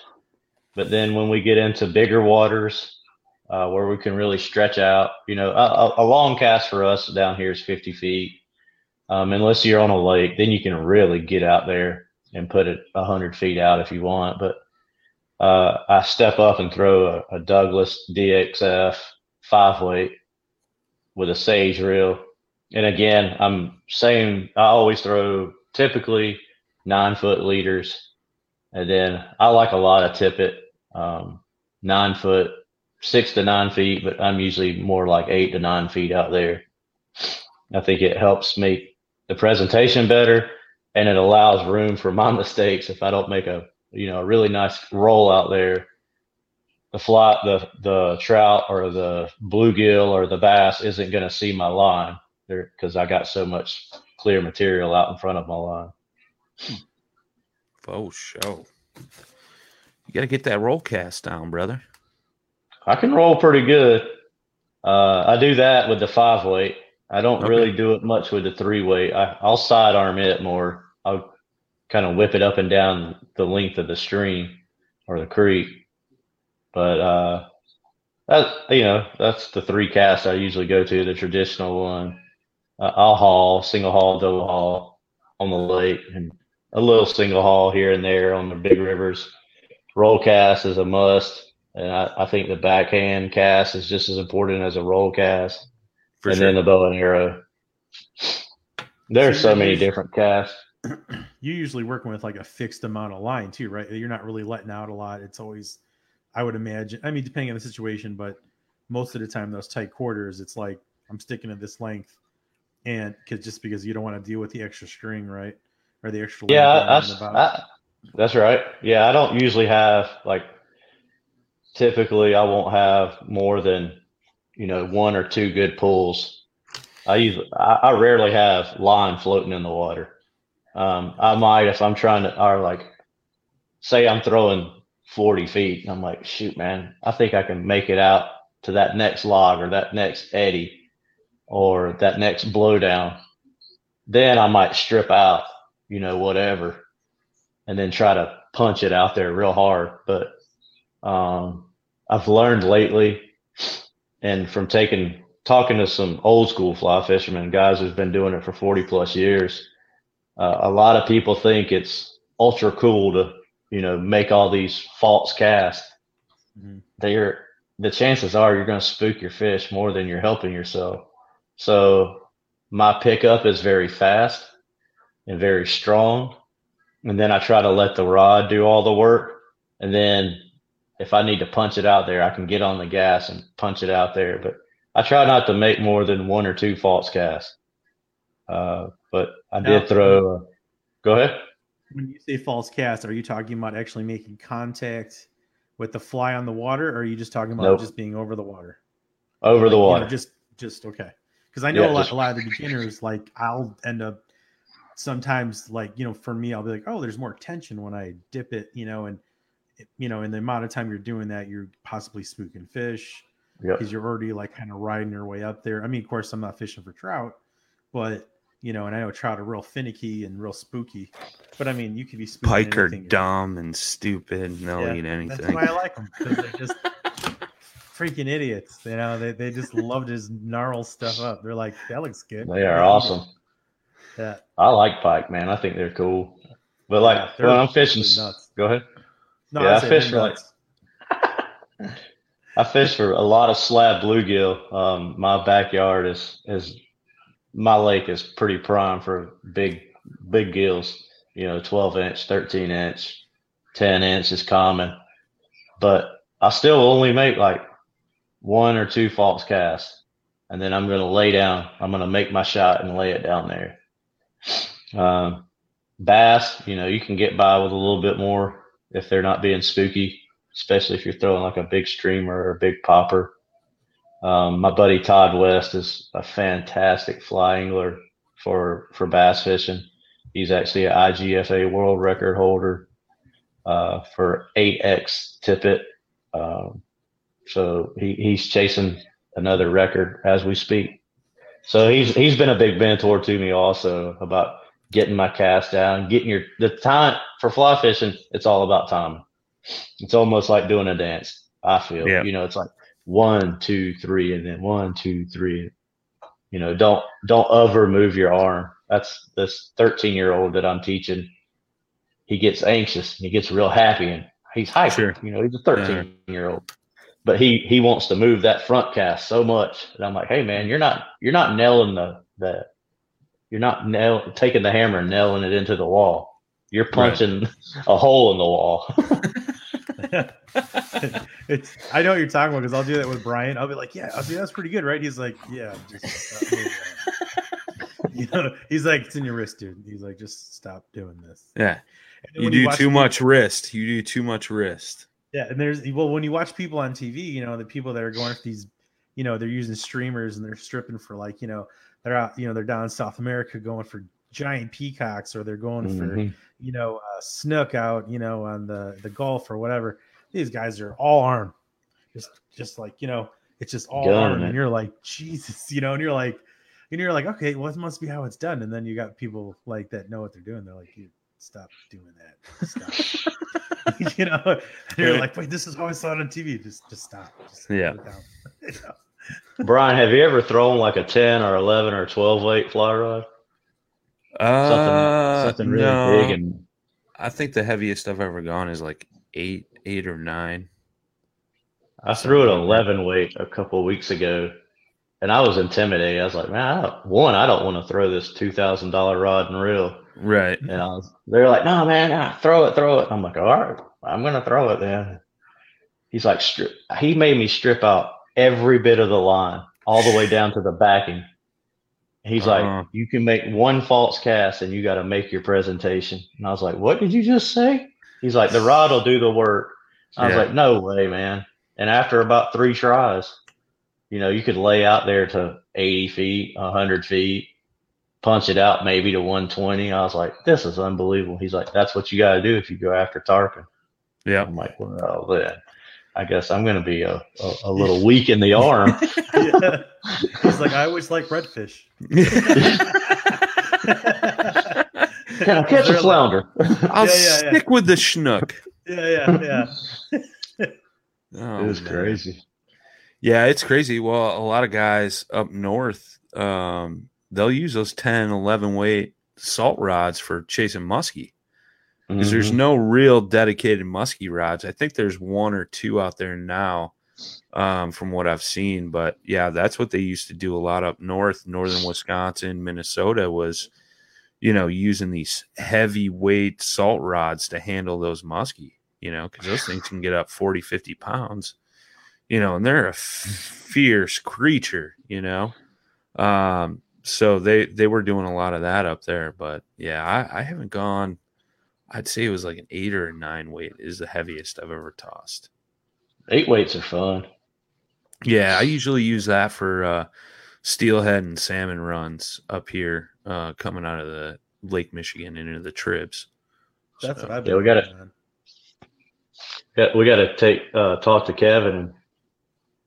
But then when we get into bigger waters, uh, where we can really stretch out, you know, a, a- long cast for us down here is 50 feet. Um, unless you're on a lake, then you can really get out there and put it 100 feet out if you want. But uh, I step up and throw a, a Douglas DXF five weight with a sage reel. And again, I'm saying I always throw typically nine foot leaders. And then I like a lot of tippet, um, nine foot, six to nine feet, but I'm usually more like eight to nine feet out there. I think it helps make the presentation better and it allows room for my (laughs) mistakes. If I don't make a, you know, a really nice roll out there, the fly, the, the trout or the bluegill or the bass isn't going to see my line there because I got so much clear material out in front of my line. Oh, show. You got to get that roll cast down, brother. I can roll pretty good. Uh, I do that with the five weight. I don't Okay. really do it much with the three weight. I, I'll sidearm it more. I'll kind of whip it up and down the length of the stream or the creek. But uh, that you know that's the three casts I usually go to. The traditional one. Uh, I'll haul single haul, double haul on the lake, and a little single haul here and there on the big rivers. Roll cast is a must. And I, I think the backhand cast is just as important as a roll cast. For and sure. then the bow and arrow. There's So so many different casts. (clears throat) You're usually working with like a fixed amount of line too, right? You're not really letting out a lot. It's always, I would imagine. I mean, depending on the situation, but most of the time, those tight quarters, it's like I'm sticking to this length, and because just because you don't want to deal with the extra string, right, or the extra. Yeah, length I, the. I, that's right. Yeah, I don't usually have like. Typically, I won't have more than, you know, one or two good pulls. I usually, I, I rarely have line floating in the water. Um, I might if I'm trying to, or like, say I'm throwing 40 feet, and I'm like, shoot, man, I think I can make it out to that next log or that next eddy or that next blowdown. Then I might strip out, you know, whatever, and then try to punch it out there real hard. But um, I've learned lately, and from taking talking to some old school fly fishermen, guys who've been doing it for 40 plus years, uh, a lot of people think it's ultra cool to, you know, make all these false casts. Mhm. They're the chances are you're going to spook your fish more than you're helping yourself. So my pickup is very fast and very strong. And then I try to let the rod do all the work. And then if I need to punch it out there, I can get on the gas and punch it out there. But I try not to make more than one or two false casts. Uh, but I did throw. Uh, go ahead. When you say false cast, are you talking about actually making contact with the fly on the water, or are you just talking about Nope. just being over the water? Over the Like, you know, water. just just okay. Because I know Yeah, a, lot, just- a lot of the beginners, like I'll end up sometimes like you know for me I'll be like oh there's more tension when I dip it you know and you know in the amount of time you're doing that you're possibly spooking fish Yep. because you're already like kind of riding your way up there. I mean of course I'm not fishing for trout, but you know and I know trout are real finicky and real spooky, but I mean you could be spooking Pike are dumb and stupid. And they'll Yeah, eat anything. That's why I like them because they're just (laughs) freaking idiots. You know, they, they just love to just gnarl stuff up. They're like, that looks good. They are awesome. Yeah, I like pike, man. I think they're cool. But like Yeah, when I'm fishing, nuts. go ahead. No, Yeah, I I'd fish like- I fish for a lot of slab bluegill. Um, my backyard is is my lake is pretty prime for big big gills. You know, twelve inch, thirteen inch, ten inch is common. But I still only make like one or two false casts, and then I'm gonna lay down. I'm gonna make my shot and lay it down there. Um, bass, you know, you can get by with a little bit more if they're not being spooky especially if you're throwing like a big streamer or a big popper. Um, my buddy Todd West is a fantastic fly angler for for bass fishing. He's actually an IGFA world record holder uh, for 8x tippet. Um, so he, he's chasing another record as we speak. So he's he's been a big mentor to me also about getting my cast down, getting your the time for fly fishing. It's all about time. it's almost like doing a dance. I feel, Yeah. you know, it's like one, two, three, and then one, two, three. You know, don't don't over move your arm. That's this 13 year old that I'm teaching. He gets anxious. He gets real happy, and he's hyper. Sure. You know, he's a 13 year old, but he he wants to move that front cast so much. And I'm like, hey man, you're not you're not nailing the the you're not nail taking the hammer and nailing it into the wall. You're punching a hole in the wall. (laughs) (laughs) it's, I know what you're talking about because I'll do that with Brian. I'll be like, yeah, I'll be, that's pretty good, right? He's like, yeah, just stop (laughs) you know, he's like, it's in your wrist, dude. He's like, just stop doing this. Yeah. You do watch too people- much wrist. You do too much wrist. Yeah, and there's well, when you watch people on TV, you know, the people that are going for these, you know, they're using streamers and they're stripping for like, you know, they're out, you know, they're down in South America going for giant peacocks or they're going for Mhm. you know, uh, snook out, you know, on the the Gulf or whatever. These guys are all armed, just just like you know, it's just all Gunning armed, and you're like (laughs) Jesus, you know, and you're like, and you're like, okay, well, it must be how it's done. And then you got people like that know what they're doing. They're like, dude, stop doing that, stop. (laughs) (laughs) you know, and you're like, wait, this is how I saw it on TV. Just just stop. Just Yeah. It down. You know? Brian, have you ever thrown like a 10 or 11 or 12 weight fly rod? Something, Uh, something really no. big and I think the heaviest I've ever gone is like eight, eight or nine. I threw an 11 weight a couple weeks ago and I was intimidated. I was like, man, I don't, one, I don't want to throw this $2,000 rod and reel. Right. And I was, they're like, no, man, nah, throw it, throw it. I'm like, all right, I'm going to throw it then. He's like, strip, he made me strip out every bit of the line all the way down to the backing. He's Uh-huh. like, you can make one false cast and you got to make your presentation. And I was like, what did you just say? He's like, the rod will do the work. I was like, no way, man. And after about three tries, you know, you could lay out there to 80 feet, 100 feet, punch it out maybe to 120. I was like, this is unbelievable. He's like, that's what you got to do if you go after tarpon. Yeah. I'm like, well, then I guess I'm going to be a, a, a little (laughs) weak in the arm. (laughs) yeah. He's like, I always like redfish. (laughs) Can I catch a They're like- flounder? I'll Yeah, yeah, yeah. stick with the schnook. Yeah, yeah, yeah. Oh, it was man. crazy. Yeah, it's crazy. Well, a lot of guys up north, um, they'll use those 10, 11 weight salt rods for chasing muskie because there's Mhm. no real dedicated muskie rods. I think there's one or two out there now um, from what I've seen. But yeah, that's what they used to do a lot up north, northern Wisconsin, Minnesota was, you know, using these heavyweight salt rods to handle those muskie. you know, because those things can get up 40, 50 pounds, you know, and they're a f- fierce creature, you know. Um, so they they were doing a lot of that up there, but yeah, I, I haven't gone. I'd say it was like an eight or a nine weight is the heaviest I've ever tossed. Eight weights are fun. Yeah, I usually use that for uh, steelhead and salmon runs up here, uh, coming out of the Lake Michigan into the tribs. That's So- what I've Yeah, been. we gotta- Yeah, we got to take uh, talk to Kevin and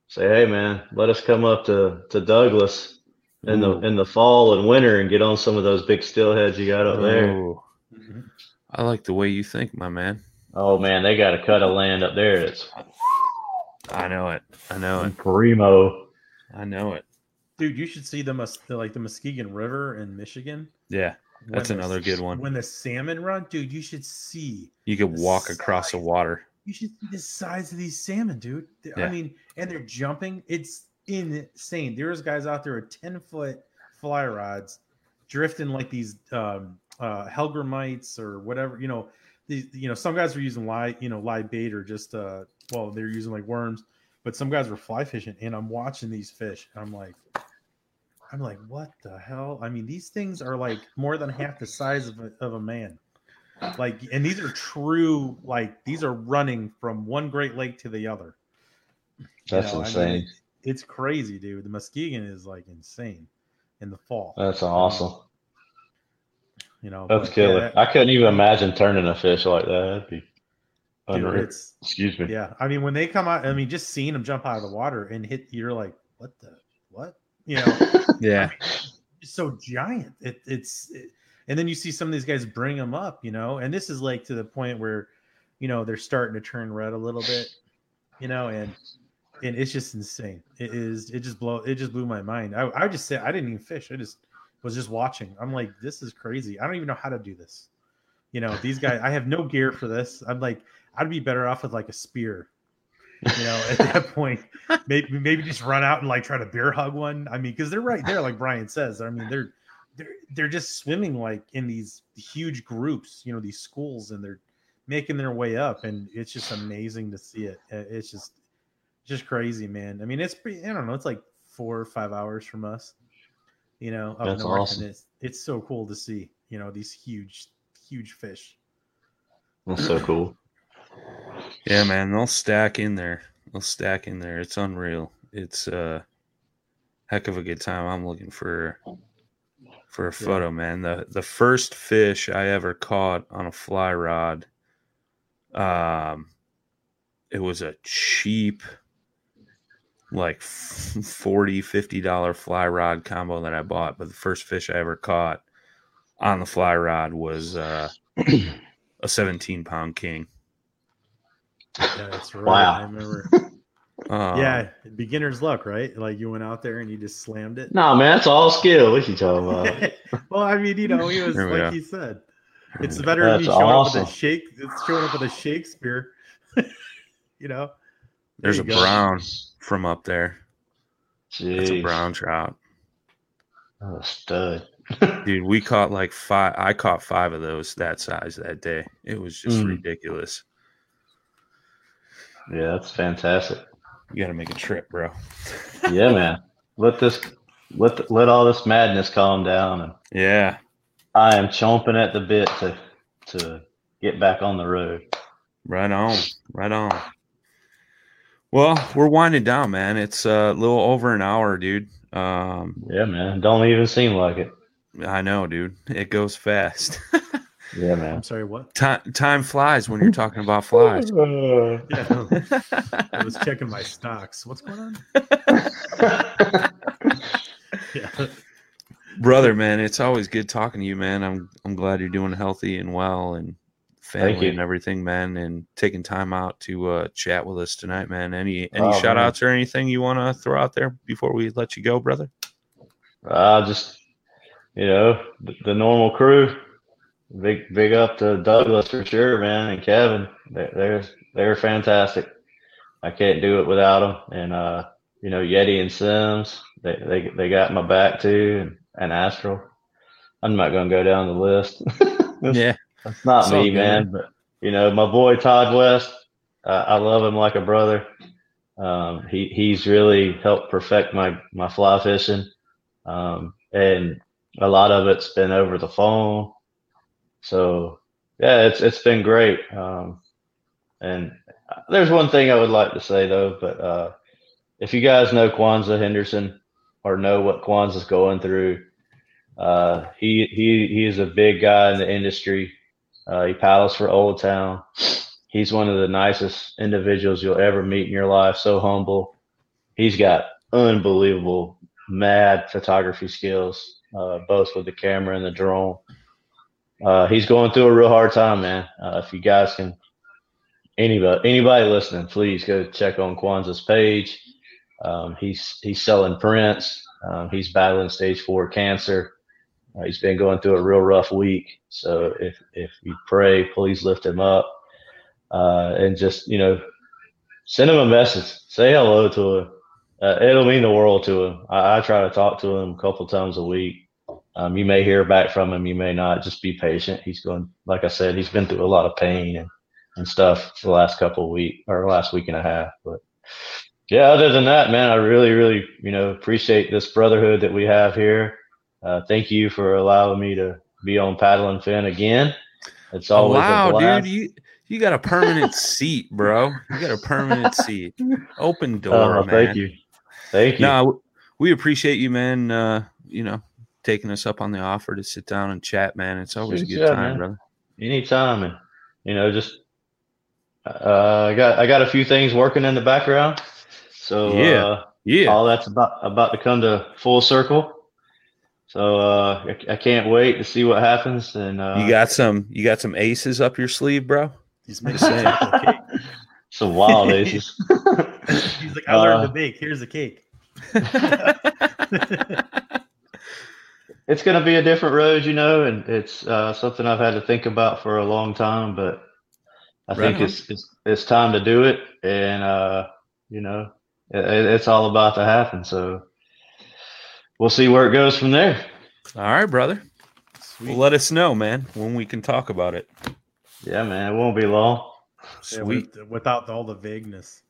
say, hey man, let us come up to, to Douglas in the in the fall and winter and get on some of those big steelheads you got up there. Oh, Mhm. I like the way you think, my man. Oh man, they got a cut of land up there. It's I know it. I know it. primo. I know it. Dude, you should see the Mus- the- like the Muskegon River in Michigan. Yeah, that's When the- another good one. When the salmon run, dude, you should see. You could the walk across the water. You should see the size of these salmon, dude. They- I mean, and they're jumping. It's insane. There's guys out there with 10 foot fly rods drifting like these um uh hellgrammites or whatever, you know. These, you know, some guys were using live, you know, live bait or just uh well, they're using like worms, but some guys were fly fishing, and I'm watching these fish, and I'm like, I'm like, what the hell? I mean, these things are like more than half the size of a, of a man. Like, and these are true, like, these are running from one Great Lake to the other. You That's know, I mean, insane. it's crazy, dude. The Muskegon is like insane in the fall. That's awesome. You know, That's but, killer. yeah, I couldn't even imagine turning a fish like that. That'd be dude, it's Excuse me. yeah. I mean, when they come out, I mean, just seeing them jump out of the water and hit, you're like, what the what? You know, (laughs) Yeah. it's so giant. It, it's it- and then you see some of these guys bring them up, you know, and this is like to the point where, you know, they're starting to turn red a little bit, you know, and and it's just insane. It is. It just blow. It just blew my mind. I I just said I didn't even fish. I just was just watching. I'm like, this is crazy. I don't even know how to do this. You know, these guys. I have no gear for this. I'm like, I'd be better off with like a spear. You know, at that (laughs) point, maybe maybe just run out and like try to bear hug one. I mean, because they're right there, like Brian says. I mean, they're they're they're just swimming like in these huge groups. You know, these schools, and they're making their way up, and it's just amazing to see it. It's just just crazy, man. I mean, it's pretty. I don't know. It's like four or five hours from us. You know, up That's north, awesome. and it's it's so cool to see. You know, these huge huge fish. That's so cool. Yeah, man, they'll stack in there. They'll stack in there. It's unreal. It's a heck of a good time. I'm looking for for a photo, man. The the first fish I ever caught on a fly rod, um, it was a cheap, like 40 50 dollar fly rod combo that I bought. But the first fish I ever caught on the fly rod was uh, (clears throat) a 17 pound king. Yeah, that's right. Wow. I remember. (laughs) Um, yeah, beginner's luck, right? Like you went out there and you just slammed it. No, man, that's all skill. What you talking about? (laughs) well, I mean, you know, he was like go. he said, it's better than you That's showing awesome. up with a shake. It's showing up with a Shakespeare. (laughs) you know, There's a There you go. brown from up there. It's a brown trout. Oh, stud. (laughs) Dude, we caught like five. I caught five of those that size that day. It was just Mm. ridiculous. Yeah, that's fantastic. You got to make a trip, bro. (laughs) Yeah, man. Let this let let all this madness calm down, and Yeah. I am chomping at the bit to to get back on the road. Right on. Right on. Well, we're winding down, man. It's a little over an hour, dude. Um, Yeah, man. Don't even seem like it. I know, dude. It goes fast. (laughs) Yeah, man. I'm sorry, what? time time flies when you're talking about flies. (laughs) Yeah, (laughs) I was checking my stocks. What's going on? Yeah, brother man it's always good talking to you man i'm i'm glad you're doing healthy and well and Thank family you. and everything man and taking time out to uh chat with us tonight man any any Oh, shout outs or anything you want to throw out there before we let you go brother Uh, just you know the, the normal crew. Big big up to Douglas for sure, man, and Kevin. They, they're they're fantastic. I can't do it without them. And uh, you know Yeti and Simms, they they they got my back too, and, and Astral. I'm not gonna go down the list. (laughs) yeah It's not me, good. man, but you know, my boy Todd West, uh, I love him like a brother. Um, he he's really helped perfect my my fly fishing, um, and a lot of it's been over the phone. So yeah, it's it's been great. Um, and there's one thing I would like to say though, but uh, if you guys know Kwanzaa Henderson or know what Kwanzaa's going through, uh, he he he is a big guy in the industry. Uh, he paddles for Old Town. He's one of the nicest individuals you'll ever meet in your life. So humble. He's got unbelievable, mad photography skills, uh, both with the camera and the drone. Uh, he's going through a real hard time, man. Uh, if you guys can, anybody anybody listening, please go check on Kwanzaa's page. Um, he's he's selling prints. Um, he's battling stage four cancer. Uh, he's been going through a real rough week. So if if you pray, please lift him up, uh, and just you know, send him a message. Say hello to him. Uh, it'll mean the world to him. I, I, try to talk to him a couple times a week. Um, you may hear back from him, you may not. Just be patient. He's going, like I said, he's been through a lot of pain and, and stuff the last couple of weeks or last week and a half. But yeah, other than that, man, I really, really, you know, appreciate this brotherhood that we have here. Uh, thank you for allowing me to be on Paddle and Fin again. It's always wow, a blast. dude, you you got a permanent seat, bro. You got a permanent seat. Open (laughs) door, Oh, man. thank you, thank you. No, we appreciate you, man. Uh, you know, taking us up on the offer to sit down and chat, man. It's always a good yeah, time, man. brother. anytime and you know just uh, I got I got a few things working in the background so Yeah. uh, Yeah. all that's about about to come to full circle so uh, I, I can't wait to see what happens and uh, you got some you got some aces up your sleeve, bro. He's making Just saying. a (laughs) cake. some wild aces (laughs) He's like, I learned Uh, to bake. Here's a cake. (laughs) it's going to be a different road you know and it's uh, something I've had to think about for a long time but I Right think it's, it's it's time to do it and uh, you know it, it's all about to happen so we'll see where it goes from there. All right, brother. Sweet. Well, let us know, man, when we can talk about it. Yeah, man, it won't be long. Yeah, Sweet. with- without all the vagueness.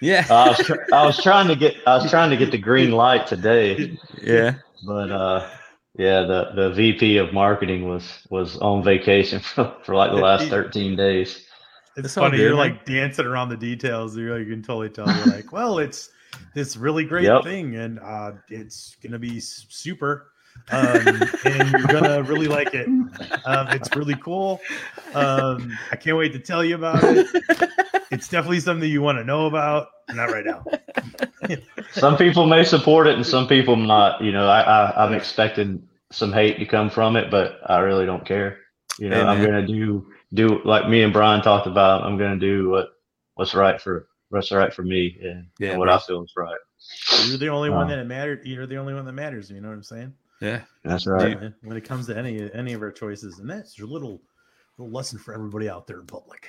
Yeah. I was tr- I was trying to get I was trying to get the green light today, yeah. but uh, yeah, the the VP of marketing was was on vacation (laughs) for, for like the last thirteen days. It's It's funny. good, you're man. like dancing around the details. You're like, you can totally tell. You're like, (laughs) well, it's this really great Yep. thing, and uh, it's gonna be super, um, and you're gonna really like it. Um, it's really cool. Um, I can't wait to tell you about it. It's definitely something you want to know about. Not right now. (laughs) (laughs) Some people may support it and some people not. You know, I, I I'm expecting some hate to come from it, but I really don't care. You know, Hey, I'm gonna do do like me and Brian talked about. I'm gonna do what what's right for what's right for me and, Yeah, and what man. I feel is right. You're the only one Uh. that it mattered. You're the only one that matters. You know what I'm saying? Yeah. That's right. Yeah, When it comes to any any of our choices, and that's your little little lesson for everybody out there in public.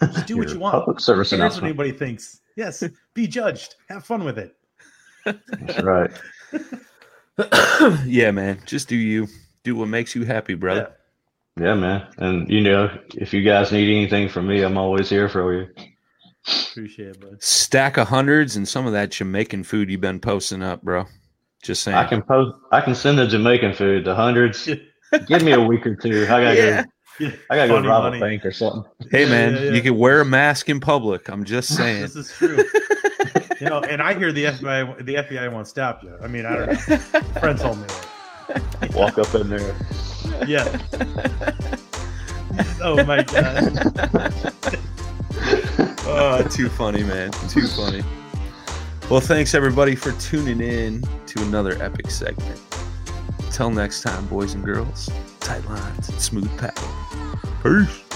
Just do what you want. Public service Who cares what anybody thinks? Yes, be judged. Have fun with it. That's right. (coughs) yeah, man. Just do you. Do what makes you happy, brother. Yeah, man. And you know, if you guys need anything from me, I'm always here for you. Appreciate it, bud. Stack of hundreds and some of that Jamaican food you've been posting up, bro. Just saying. I can post. I can send the Jamaican food, the hundreds. (laughs) Give me a week or two. I gotta Yeah. go. I gotta go rob money. a bank or something. hey, Yeah, man, yeah, yeah. you can wear a mask in public. I'm just (laughs) saying. This is true. you know, and I hear the FBI the FBI won't stop you. I mean, I don't know. Friends told me that. Walk up in there. Yeah. (laughs) oh my god. Oh, too funny, man. Too funny. Well, thanks everybody for tuning in to another epic segment. Till next time, boys and girls, tight lines and smooth paddle. Peace.